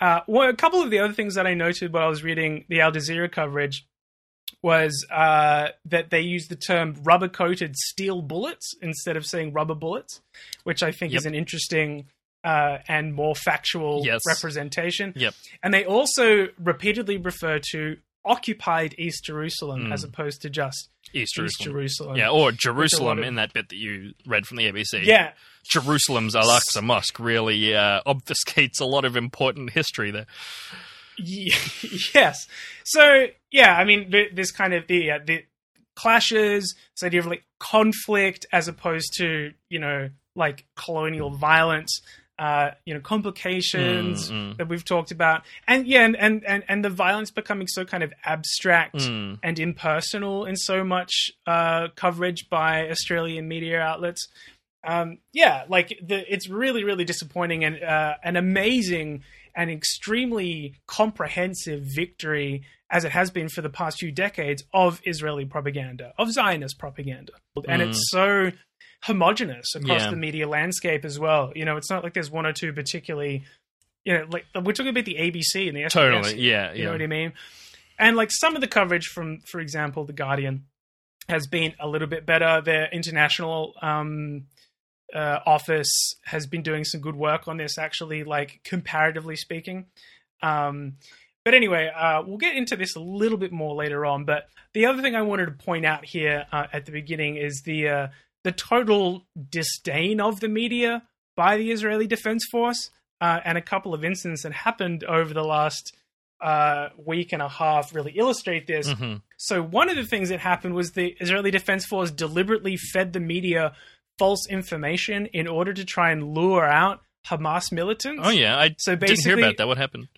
Uh, well, a couple of the other things that I noted while I was reading the Al Jazeera coverage was uh, that they used the term rubber coated steel bullets instead of saying rubber bullets, which I think is an interesting uh, and more factual Yes. representation. Yep. And they also repeatedly refer to occupied East Jerusalem Mm. as opposed to just East East Jerusalem. Jerusalem. Yeah, or Jerusalem of- in that bit that you read from the ABC. Yeah, Jerusalem's Al Aqsa Mosque really uh, obfuscates a lot of important history there. Yes. So yeah, I mean, this kind of the uh, the clashes, this idea of like conflict as opposed to you know like colonial violence, uh, you know complications Mm, mm. that we've talked about, and yeah, and, and and and the violence becoming so kind of abstract Mm. and impersonal in so much uh, coverage by Australian media outlets. Um, yeah, like the, it's really, really disappointing and uh, an amazing and extremely comprehensive victory, as it has been for the past few decades, of Israeli propaganda, of Zionist propaganda, and Mm. it's so homogenous across Yeah. the media landscape as well. You know, it's not like there's one or two particularly. You know, like we're talking about the ABC and the SBS, Totally. Yeah. yeah. you know what I mean? And like some of the coverage from, for example, The Guardian has been a little bit better. Their international um, uh, office has been doing some good work on this, actually, like comparatively speaking. Um, but anyway, uh, we'll get into this a little bit more later on. But the other thing I wanted to point out here uh, at the beginning is the uh, the total disdain of the media by the Israeli Defense Force, uh, and a couple of incidents that happened over the last uh, week and a half really illustrate this. Mhm. So one of the things that happened was the Israeli Defense Force deliberately fed the media false information in order to try and lure out Hamas militants. Oh yeah, I So didn't hear about that. What happened?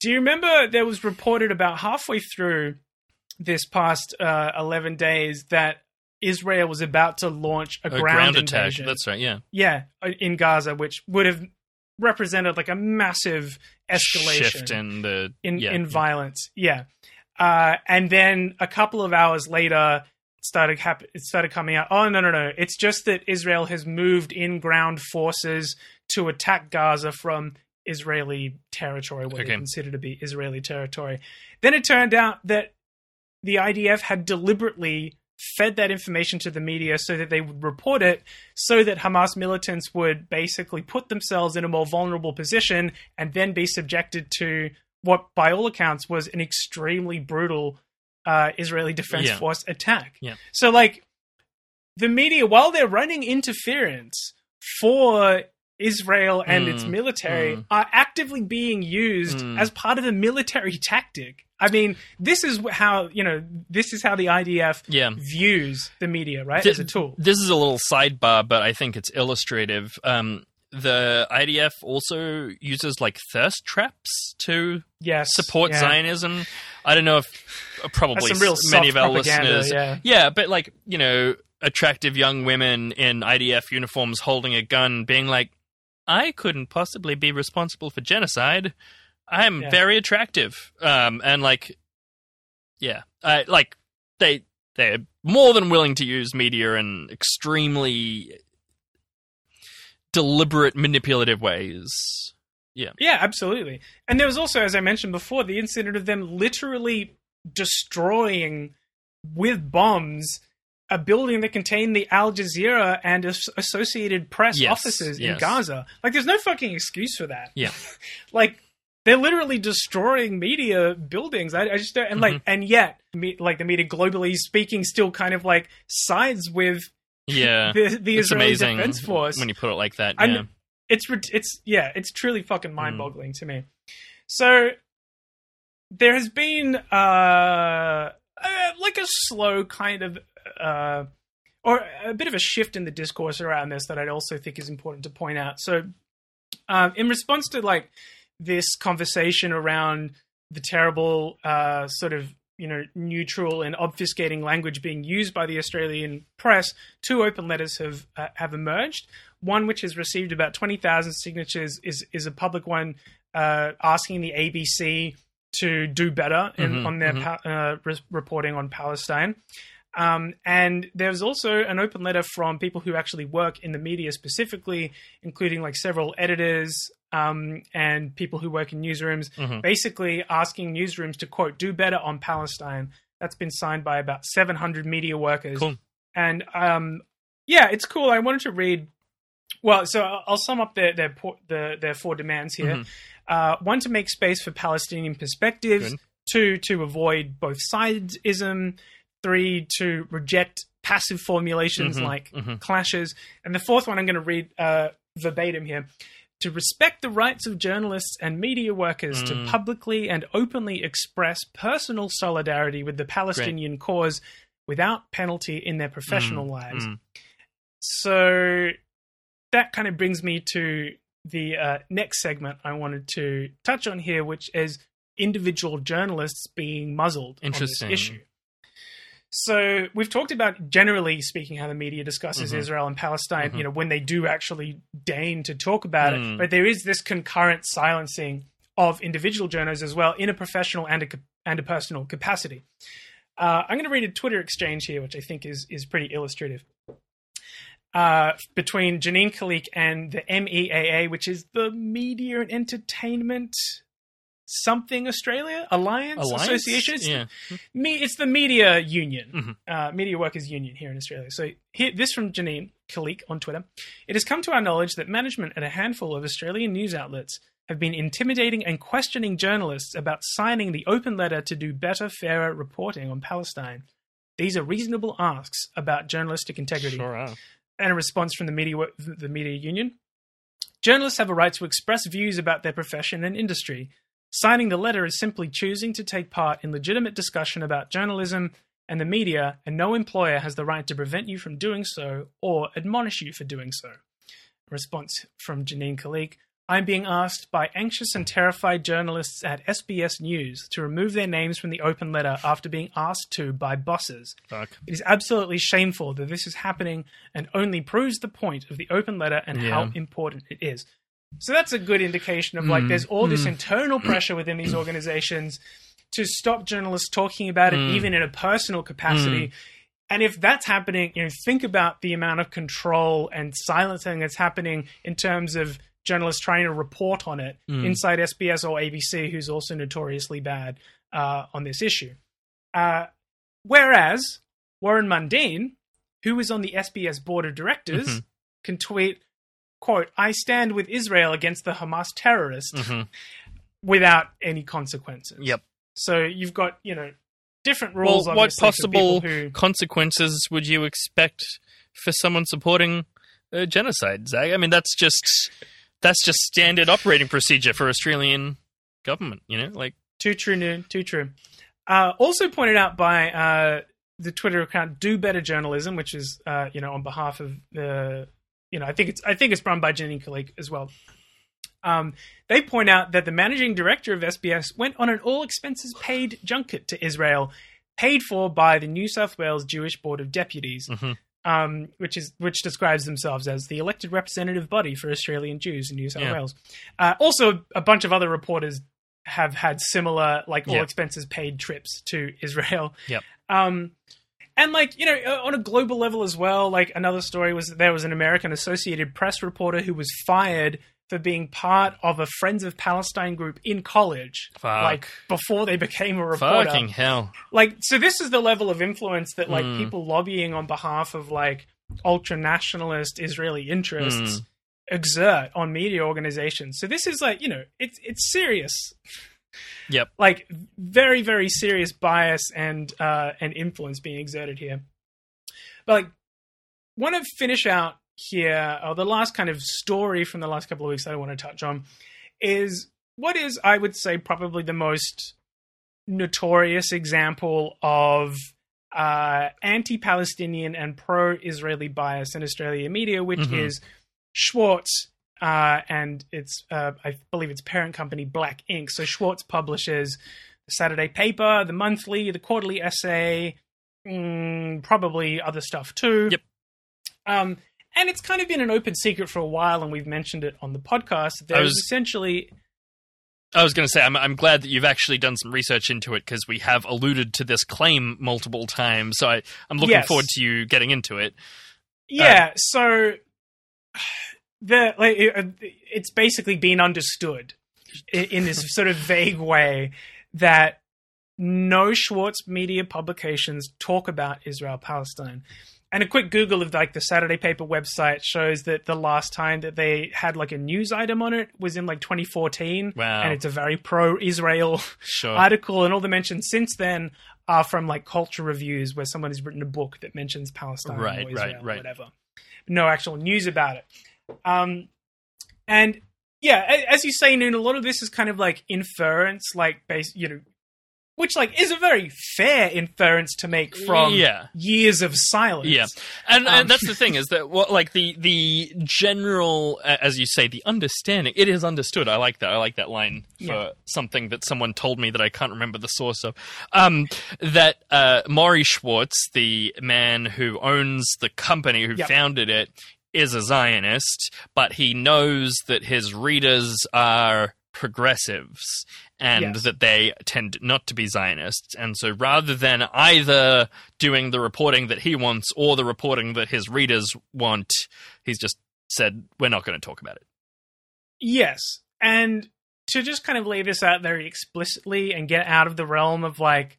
Do you remember there was reported about halfway through this past uh, 11 days that Israel was about to launch a, A ground, attack. invasion? That's right. Yeah. yeah, in Gaza, which would have represented like a massive escalation Shift in the in yeah. in violence. Yeah, uh, and then a couple of hours later, it started hap- it started coming out. Oh no no no! It's just that Israel has moved in ground forces to attack Gaza from Israeli territory, what Okay. they consider to be Israeli territory. Then it turned out that the IDF had deliberately fed that information to the media so that they would report it so that Hamas militants would basically put themselves in a more vulnerable position and then be subjected to what by all accounts was an extremely brutal uh, Israeli Defense Yeah. Force attack. Yeah. So like the media while they're running interference for Israel and its Mm, military mm. are actively being used Mm. as part of a military tactic. I mean, this is how, you know, this is how the IDF Yeah. views the media, right? Th- as a tool. This is a little sidebar, but I think it's illustrative. Um, the IDF also uses like thirst traps to Yes. support yeah. Zionism. I don't know if uh, probably many of our listeners, yeah. but like you know, attractive young women in IDF uniforms holding a gun, being like, "I couldn't possibly be responsible for genocide. I'm Yeah. very attractive," um, and like, yeah, I like they they're more than willing to use media in extremely deliberate, manipulative ways. Yeah, Yeah, absolutely. And there was also, as I mentioned before, the incident of them literally destroying with bombs a building that contained the Al Jazeera and Associated Press Yes, offices in yes. Gaza. Like, there's no fucking excuse for that. Yeah. like, they're literally destroying media buildings. I, I just don't, and Mm-hmm. like, and yet, me, like the media globally speaking, still kind of like sides with Yeah, the, the it's Israeli amazing Defense Force. when you put it like that. Yeah, it's it's yeah, it's truly fucking mind-boggling to me. So there has been uh, uh like a slow kind of uh or a bit of a shift in the discourse around this that I'd also think is important to point out. So um, in response to like this conversation around the terrible uh, sort of you know neutral and obfuscating language being used by the Australian press, two open letters have uh, have emerged. One which has received about twenty thousand signatures is is a public one uh, asking the ABC to do better in, Mhm, on their mhm. pa- uh, re- reporting on Palestine. Um, and there's also an open letter from people who actually work in the media specifically, including like several editors um, and people who work in newsrooms, Mhm. basically asking newsrooms to quote do better on Palestine. That's been signed by about 700 media workers. Cool. And um, yeah, it's cool. I wanted to read. Well, so I'll sum up their their po- the, their four demands here. Mhm. Uh, one to make space for Palestinian perspectives. Good. Two to avoid both sidesism. Three to reject passive formulations Mhm, like mhm. clashes. And the fourth one I'm going to read uh, verbatim here. To respect the rights of journalists and media workers to Mm. publicly and openly express personal solidarity with the Palestinian cause without penalty in their professional Mm, lives. mm. So that kind of brings me to the uh, next segment I wanted to touch on here, which is individual journalists being muzzled Interesting. on this issue. So we've talked about generally speaking how the media discusses Mhm. Israel and Palestine, Mhm. you know, when they do actually deign to talk about Mm. it. But there is this concurrent silencing of individual journalists as well in a professional and a, and a personal capacity. Uh, I'm going to read a Twitter exchange here, which I think is is pretty illustrative. Uh, between Jennine Khalik and the MEAA, which is the Media and Entertainment something Australia Alliance, Alliance? Association. It's, Yeah. me, it's the Media Union, Mhm. uh, Media Workers Union here in Australia. So here, this from Jennine Khalik on Twitter. It has come to our knowledge that management at a handful of Australian news outlets have been intimidating and questioning journalists about signing the open letter to do better, fairer reporting on Palestine. These are reasonable asks about journalistic integrity Sure are. and a response from the media the media union. Journalists have a right to express views about their profession and industry. Signing the letter is simply choosing to take part in legitimate discussion about journalism and the media, and no employer has the right to prevent you from doing so or admonish you for doing so. Response from Jennine Khalik. I'm being asked by anxious and terrified journalists at SBS News to remove their names from the open letter after being asked to by bosses. Fuck. It is absolutely shameful that this is happening and only proves the point of the open letter and how important it is. So that's a good indication of like Mm, there's all this mm. internal pressure within these organizations to stop journalists talking about it Mm. even in a personal capacity. And if that's happening, you know, think about the amount of control and silencing that's happening in terms of journalists trying to report on it Mm. inside SBS or ABC, who's also notoriously bad uh, on this issue. Uh, whereas Warren Mundine, who is on the SBS board of directors, Mhm. can tweet, "quote I stand with Israel against the Hamas terrorists," Mhm. without any consequences. Yep. So you've got you know different rules. Well, what possible who consequences would you expect for someone supporting uh, genocide, Zach? I mean, that's just that's just standard operating procedure for Australian government. You know, like Too true, Noon. Too true. Uh, also pointed out by uh, the Twitter account Do Better Journalism, which is uh, you know on behalf of the you know I think it's I think it's run by Jenny Khalik as well. Um, they point out that the managing director of SBS went on an all expenses paid junket to Israel, paid for by the New South Wales Jewish Board of Deputies, Mhm. um, which is which describes themselves as the elected representative body for Australian Jews in New South Yeah. Wales. Uh, also, a bunch of other reporters have had similar, like all Yeah. expenses paid trips to Israel. Yep. Um, and like you know, on a global level as well. Like another story was that there was an American Associated Press reporter who was fired for being part of a Friends of Palestine group in college, Fuck. like before they became a reporter fucking hell. like so this is the level of influence that like Mm. people lobbying on behalf of like ultra nationalist israeli interests Mm. exert on media organizations so this is like you know it's it's serious Yep. like very very serious bias and uh and influence being exerted here but like want to finish out here, or the last kind of story from the last couple of weeks that I want to touch on, is what is, I would say, probably the most notorious example of uh, anti Palestinian and pro Israeli bias in Australia media, which Mhm. is Schwartz. Uh, and it's, uh, I believe it's parent company Black Ink. So Schwartz publishes the Saturday paper, the monthly, the quarterly essay, mm, probably other stuff too. Yep. Um, and it's kind of been an open secret for a while, and we've mentioned it on the podcast. There's was- essentially I was going to say, I'm, I'm glad that you've actually done some research into it because we have alluded to this claim multiple times. So I, I'm looking Yes. forward to you getting into it. Yeah, so the like uh, it's basically been understood in, in this sort of vague way that no Schwartz media publications talk about Israel Palestine. And a quick Google of like the Saturday paper website shows that the last time that they had like a news item on it was in like 2014. Wow. And it's a very pro Israel Sure. article, and all the mentions since then are from like culture reviews where someone has written a book that mentions Palestine Right, or Israel right, or whatever. No actual news about it. Um, and yeah, as you say, Noon, a lot of this is kind of like inference, like base, you know, which like is a very fair inference to make from Yeah. years of silence. Yeah, and, Um, and that's the thing is that what like the the general, as you say, the understanding. It is understood. I like that. I like that line for Yeah. something that someone told me that I can't remember the source of. Um, that uh, Morry Schwartz, the man who owns the company who Yep. founded it, is a Zionist, but he knows that his readers are progressives and Yes. that they tend not to be Zionists. And so rather than either doing the reporting that he wants or the reporting that his readers want, he's just said, we're not going to talk about it. Yes, and to just kind of lay this out very explicitly and get out of the realm of like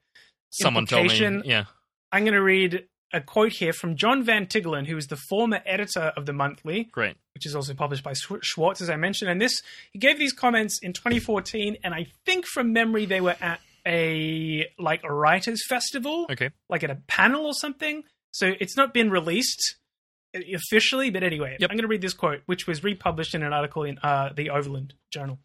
Someone told me. Yeah. I'm going to read a quote here from John Van Tiggelen, who is the former editor of the monthly, Great. which is also published by Schwartz, as I mentioned. And this, he gave these comments in 2014, and I think from memory they were at a like a writers festival, Okay. like at a panel or something. So it's not been released uh, officially, but anyway, Yep. I'm going to read this quote, which was republished in an article in uh, the Overland Journal.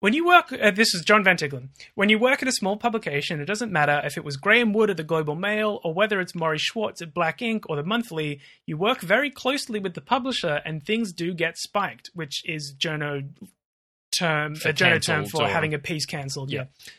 When you work, uh, this is John Van Tiggelen. When you work at a small publication, it doesn't matter if it was Graham Wood at the Global Mail or whether it's Morry Schwartz at Black Inc. or the Monthly. You work very closely with the publisher, and things do get spiked, which is journo term, For a journo term for or- having a piece cancelled. Yeah. yeah.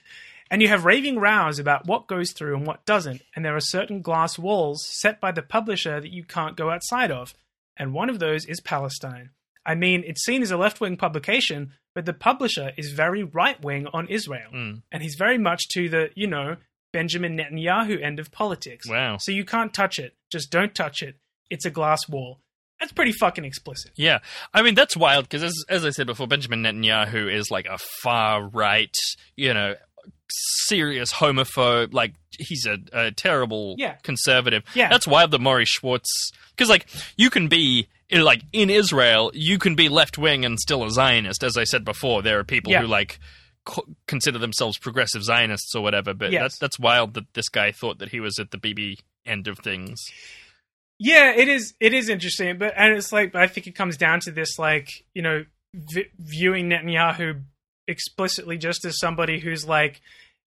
And you have raving rows about what goes through and what doesn't, and there are certain glass walls set by the publisher that you can't go outside of, and one of those is Palestine. I mean, it's seen as a left wing publication, but the publisher is very right wing on Israel, Mm. and he's very much to the, you know, Benjamin Netanyahu end of politics. Wow. So you can't touch it. Just don't touch it. It's a glass wall. That's pretty fucking explicit. Yeah, I mean that's wild because as as I said before, Benjamin Netanyahu is like a far right, you know, serious homophobe. Like he's a, a terrible Yeah. conservative. Yeah. that's wild that Morry Schwartz because like you can be like in Israel, you can be left wing and still a Zionist. As I said before, there are people Yeah. who like co- consider themselves progressive Zionists or whatever. But Yes. that's that's wild that this guy thought that he was at the Bibi end of things. Yeah, it is. It is interesting, but and it's like I think it comes down to this, like you know, v- viewing Netanyahu explicitly just as somebody who's like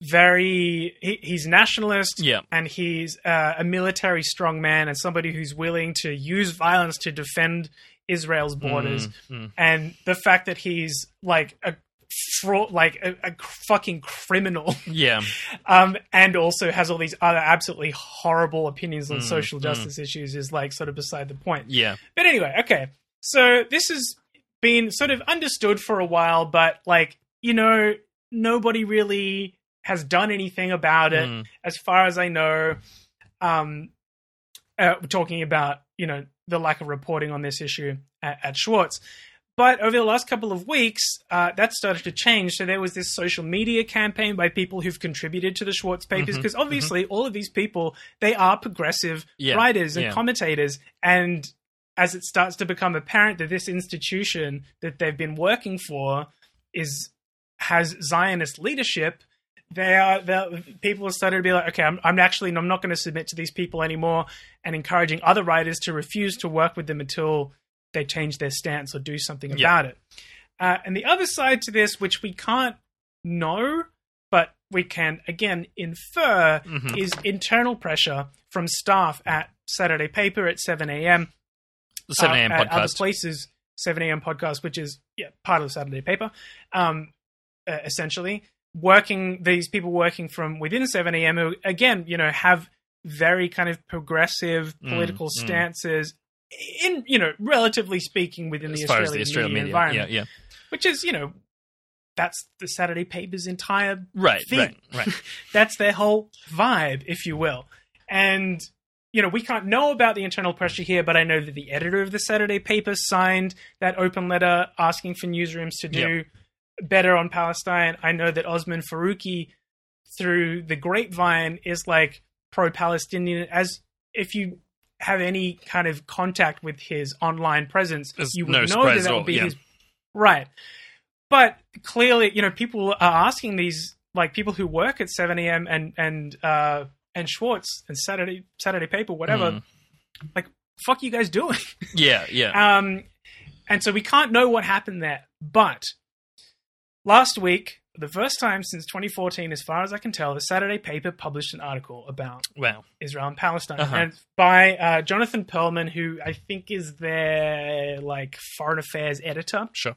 very he, he's nationalist, Yeah. and he's uh, a military strongman and somebody who's willing to use violence to defend Israel's borders, Mm, mm. and the fact that he's like a fraud, like a, a fucking criminal. Yeah, um, and also has all these other absolutely horrible opinions on Mm, social mm. justice issues is like sort of beside the point. yeah. But anyway, okay. So this has been sort of understood for a while, but like, you know, nobody really has done anything about it Mm. as far as I know. Um, uh, we're talking about, you know, the lack of reporting on this issue at, at Schwartz. But over the last couple of weeks, uh, that started to change. So there was this social media campaign by people who've contributed to the Schwartz papers, Mhm, because obviously all of these people they are progressive Yeah, writers and yeah. commentators, and as it starts to become apparent that this institution that they've been working for is has Zionist leadership, they are they're- people started to be like, okay, I'm, I'm actually I'm not going to submit to these people anymore, and encouraging other writers to refuse to work with them until they change their stance or do something Yeah. about it. Uh, and the other side to this, which we can't know, but we can again infer, Mhm. is internal pressure from staff at Saturday Paper at 7 a.m. The 7 a.m. uh, at other places, 7 a.m. podcast, which is yeah part of the Saturday paper, um, uh, essentially working these people working from within 7 a.m. who again you know have very kind of progressive Mm, political mm. stances in you know relatively speaking within the as as Australian, the Australian media, media. environment, Yeah, yeah. which is you know that's the Saturday paper's entire Right, thing. right, right. That's their whole vibe, if you will. And you know, we can't know about the internal pressure here, but I know that the editor of the Saturday paper signed that open letter asking for newsrooms to do better on Palestine. I know that Osman Faruqi, through the grapevine, is like pro-Palestinian. As if you have any kind of contact with his online presence, There's you would no know that that would be yeah. his right. But clearly, you know, people are asking these like people who work at 7 a.m. and and uh, and Schwartz and Saturday Saturday Paper, whatever. Mm. Like, fuck, you guys doing? Yeah, yeah. Um, and so we can't know what happened there. But last week, the first time since 2014, as far as I can tell, the Saturday paper published an article about wow. Israel and Palestine, Uh-huh. and by uh, Jonathan Pearlman, who I think is their like foreign affairs editor. Sure.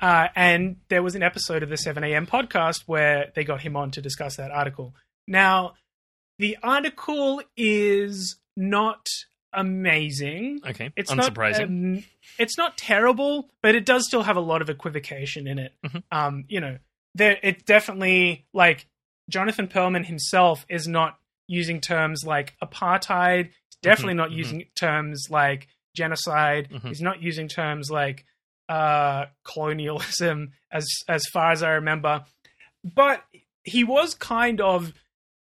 Uh, and there was an episode of the 7 a.m. podcast where they got him on to discuss that article. Now, the article is not amazing. Okay. It's Unsurprising. Not, um, it's not terrible, but it does still have a lot of equivocation in it. Mhm. Um, you know, there it's definitely like Jonathan Pearlman himself is not using terms like apartheid. He's definitely not mhm. using terms like genocide. Mhm. He's not using terms like uh, colonialism, as as far as I remember. But he was kind of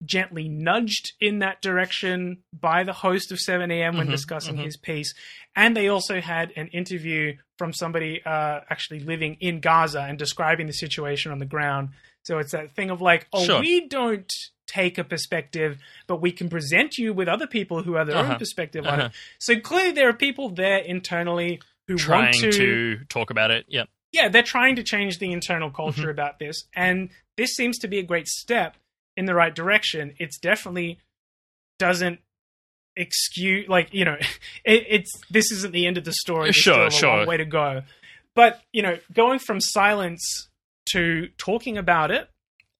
gently nudged in that direction by the host of 7 a.m. when Mhm, discussing mhm. his piece. And they also had an interview from somebody uh, actually living in Gaza and describing the situation on the ground. So it's that thing of like, oh, Sure. we don't take a perspective, but we can present you with other people who have their Uh-huh. own perspective on Uh-huh. it. So clearly, there are people there internally who Trying want to, to talk about it. Yeah. yeah, they're trying to change the internal culture Mm-hmm. about this, and this seems to be a great step in the right direction. It's definitely doesn't excuse like you know it, it's this isn't the end of the story. There's Sure, still a long sure. way to go, but you know, going from silence to talking about it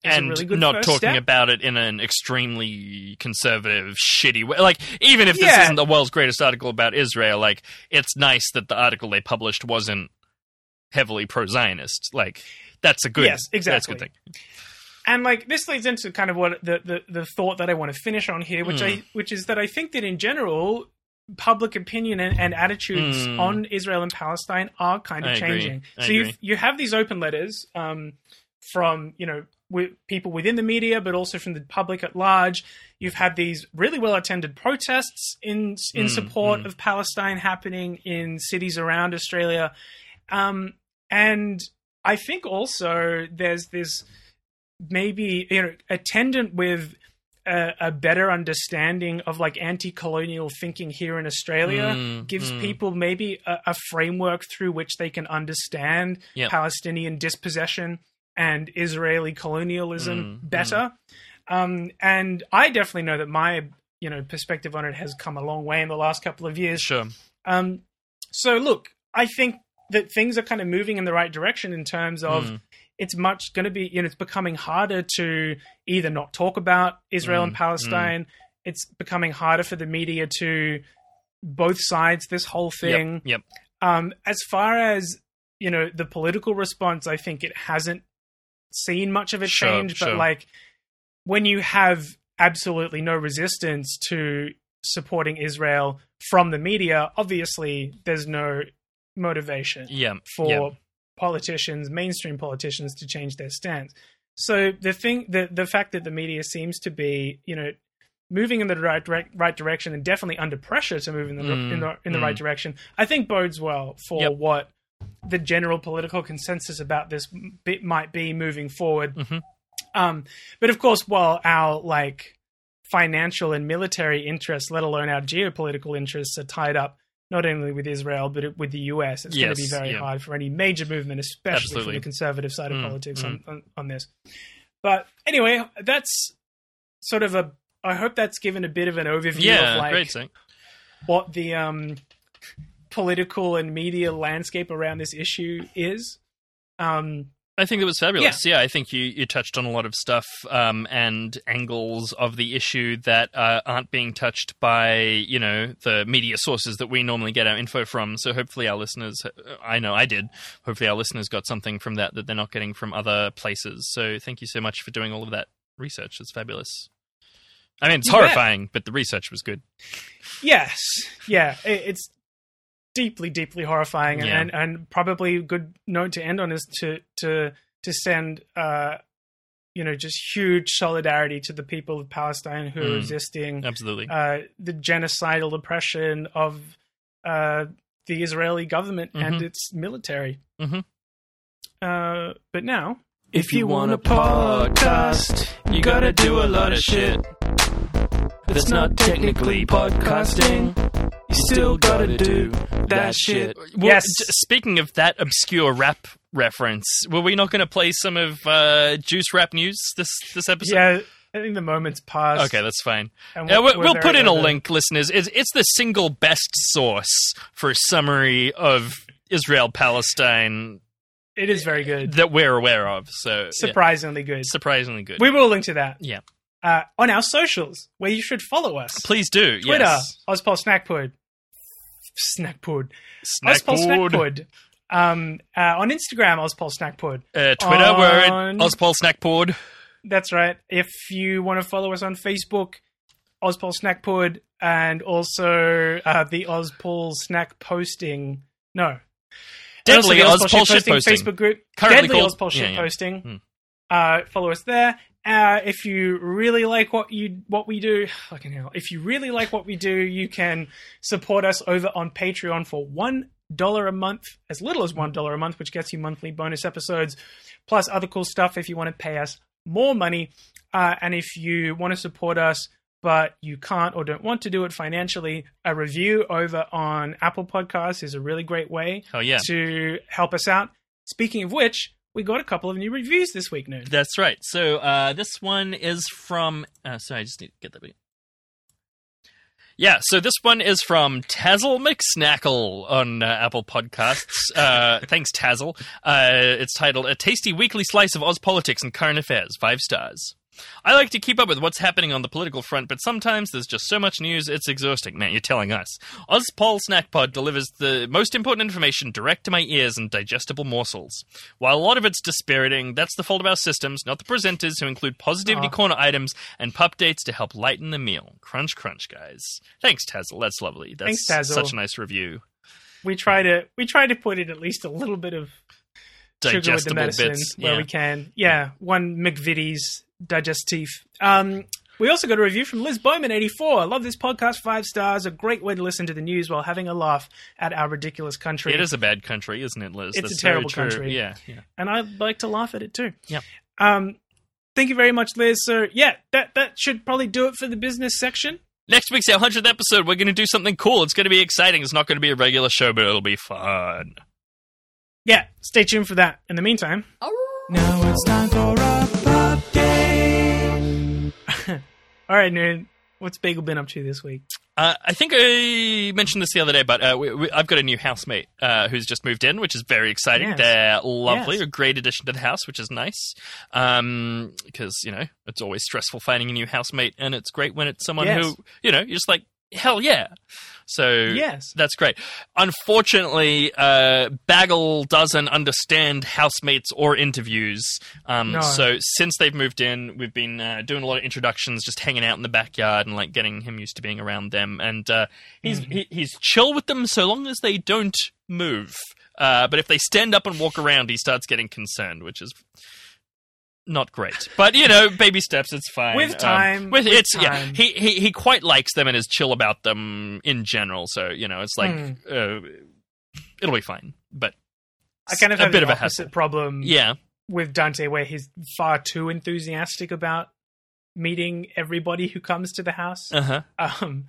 is and a really good not talking step. about it in an extremely conservative, shitty way. Like, even if this Yeah. isn't the world's greatest article about Israel, like, it's nice that the article they published wasn't heavily pro-Zionist. Like, that's a good. Yes, exactly. That's a good thing. And like this leads into kind of what the, the the thought that I want to finish on here, which Mm. I which is that I think that in general, public opinion and, and attitudes Mm. on Israel and Palestine are kind of I changing. So you you have these open letters um, from you know wi- people within the media, but also from the public at large. You've had these really well attended protests in in Mm, support mm. of Palestine happening in cities around Australia, um, and I think also there's this maybe you know attendant with a, a better understanding of like anti-colonial thinking here in Australia Mm, gives mm. people maybe a, a framework through which they can understand Yep. Palestinian dispossession and Israeli colonialism Mm, better. Um, and I definitely know that my you know perspective on it has come a long way in the last couple of years. Sure. Um, so look, I think that things are kind of moving in the right direction in terms of Mm. It's much going to be, you know, it's becoming harder to either not talk about Israel and Mm, Palestine. It's becoming harder for the media to both sides this whole thing. Yep. Um, as far as you know, the political response, I think it hasn't seen much of a Sure, change. But sure. like when you have absolutely no resistance to supporting Israel from the media, obviously there's no motivation Yeah. for yeah. Politicians, mainstream politicians, to change their stance. So the thing, the the fact that the media seems to be, you know, moving in the right direct, right direction and definitely under pressure to move in the Mm, in the in the mm. right direction, I think bodes well for Yep. what the general political consensus about this bit might be moving forward. Mhm. Um, but of course, while our like financial and military interests, let alone our geopolitical interests, are tied up not only with Israel but with the US, it's going to be very yeah. hard for any major movement, especially Absolutely. from the conservative side of Mm, politics on, on on this. But anyway, that's sort of a. I hope that's given a bit of an overview yeah, of like great. Thing. what the um, political and media landscape around this issue is. Um, I think it was fabulous. Yeah, I think you, you touched on a lot of stuff um, and angles of the issue that uh, aren't being touched by you know the media sources that we normally get our info from. So hopefully our listeners, I know I did. Hopefully our listeners got something from that that they're not getting from other places. So thank you so much for doing all of that research. It's fabulous. I mean, it's You bet. horrifying, but the research was good. yes, yeah, it, it's deeply, deeply horrifying, Yeah. and and probably a good note to end on is to to to send. Uh, you know, just huge solidarity to the people of Palestine who are Mm. resisting Absolutely. uh, the genocidal oppression of uh, the Israeli government and Mhm. its military. Mhm. Uh, but now, If you want a podcast, you gotta do a lot of shit. That's not technically podcasting. You still gotta do that shit. Well, Yes. j- speaking of that obscure rap reference, were we not going to play some of uh, Juice Rap News this this episode? yeah, I think the moment's passed. Okay, that's fine. and we're- we'll, we're we'll put in a over- link, listeners. It's, it's the single best source for a summary of Israel Palestine It is very good, that we're aware of. So yeah, surprisingly good. surprisingly good. We will link to that. Yeah. Uh, on our socials, where you should follow us. Please do. Twitter, yes. Ozpol Snackpod. Snackpod. Snack Ozpol. Snackpod. Um, uh, on Instagram, Ozpol Snackpod. Uh, Twitter, we're at On- Ozpol Snackpod. That's right. If you want to follow us on Facebook, Ozpol Snackpod, and also uh, the Ozpol Snack Posting. No. Deadly Ozpol Shit Posting. Facebook group. Currently Deadly called- Ozpol Shit yeah, yeah. Posting. Hmm. Uh, follow us there. Uh, if you really like what you what we do, fucking hell. If you really like what we do, you can support us over on Patreon for one dollar a month, as little as one dollar a month, which gets you monthly bonus episodes, plus other cool stuff. If you want to pay us more money, uh, and if you want to support us but you can't or don't want to do it financially, a review over on Apple Podcasts is a really great way Oh yeah, to help us out. Speaking of which, we got a couple of new reviews this week, Noon. that's right. So uh, this one is from. Uh, sorry, I just need to get that. bit. Yeah, so this one is from Tazzle McSnackle on uh, Apple Podcasts. Uh, thanks, Tazzle. Uh, it's titled "A Tasty Weekly Slice of Oz Politics and Current Affairs." Five stars. I like to keep up with what's happening on the political front, but sometimes there's just so much news it's exhausting. Man, you're telling us. Ozpol Snackpod delivers the most important information direct to my ears in digestible morsels. While a lot of it's dispiriting, that's the fault of our systems, not the presenters who include positivity Aw. Uh-huh. corner items and pup dates to help lighten the meal. Crunch, crunch, guys. Thanks, Tazzle. That's lovely. That's Thanks, Tazzle. such a nice review. We try to we try to put in at least a little bit of sugar with the Digestible medicine bits. where yeah. we can. Yeah, one McVitie's digestif. Um, we also got a review from Liz Bowman, 84. I love this podcast, five stars. A great way to listen to the news while having a laugh at our ridiculous country. It is a bad country, isn't it, Liz? It's a That's very terrible country. Yeah, yeah. and I like to laugh at it too. Yeah. Um, thank you very much, Liz. So yeah, that that should probably do it for the business section. Next week's our 100th episode. We're going to do something cool. It's going to be exciting. It's not going to be a regular show, but it'll be fun. Yeah, stay tuned for that. In the meantime, Now it's time for a all right, Noon. What's Bagel been up to this week? Uh, I think I mentioned this the other day, but uh, we, we, I've got a new housemate uh, who's just moved in, which is very exciting. Yes. They're lovely, Yes. a great addition to the house, which is nice. Because you know it's always stressful finding a new housemate, and it's great when it's someone Yes. who you know you're just like hell yeah. So Yes. that's great. Unfortunately, uh, Bagel doesn't understand housemates or interviews. Um, No. So since they've moved in, we've been uh, doing a lot of introductions, just hanging out in the backyard and like getting him used to being around them. And uh, he's Mm-hmm. he, he's chill with them so long as they don't move. Uh, but if they stand up and walk around, he starts getting concerned, which is not great. But you know, baby steps, it's fine. With Um, time, with, with it's yeah. He, he he quite likes them and is chill about them in general. So you know, it's like Hmm. uh, it'll be fine. But I kind of a have bit of a opposite hassle. problem. Yeah, with Dante where he's far too enthusiastic about meeting everybody who comes to the house. Uh huh. Um,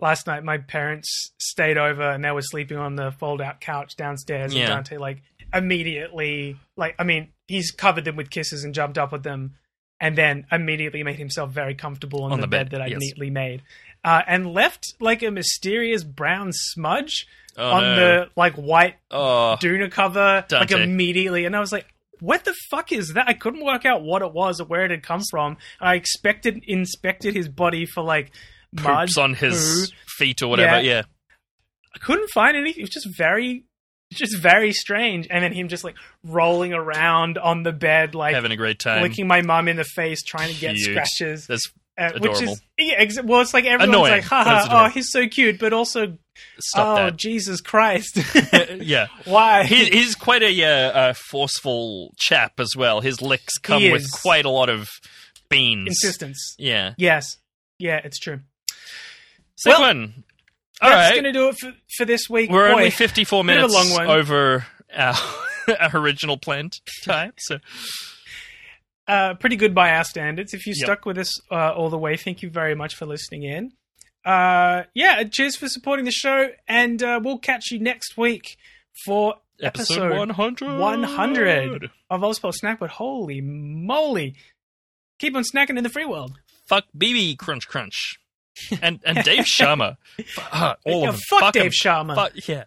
last night, my parents stayed over and they were sleeping on the fold-out couch downstairs. Yeah. And Dante, like, immediately, like, I mean, he's covered them with kisses and jumped up with them, and then immediately made himself very comfortable on, On the, the bed, bed, that I yes. neatly made, uh, and left like a mysterious brown smudge Oh, on no. the like white Oh, doona cover, like immediately, and I was like. What the fuck is that? I couldn't work out what it was or where it had come from. I expected inspected his body for like mud on his poo. feet or whatever. Yeah. Yeah. I couldn't find anything. It was just very, just very strange. And then him just like rolling around on the bed, like Having a great time. licking my mum in the face, trying to get Cute. scratches. That's uh, which adorable. is yeah, exa- well, it's like everyone's Annoying, like, haha, oh, he's so cute, but also, stop oh, that. Jesus Christ, yeah. why? He, he's quite a uh, uh, forceful chap as well. His licks come with quite a lot of beans. Insistence. Yeah. Yes, yeah, it's true. Sick Well, one. All That's right. gonna do it for, for this week. We're Boy, only 54 bit a minutes long one. over our, our original planned time. So uh, pretty good by our standards. If you Yep. stuck with us uh, all the way, thank you very much for listening in. Uh, yeah, cheers for supporting the show, and uh, we'll catch you next week for episode, episode 100. 100 of Ozpol Snack. But holy moly, keep on snacking in the free world. Fuck Bibi Crunch Crunch. And and Dave Sharma. Uh, all Yeah, of them. fuck him. Dave Sharma. Fuck, yeah.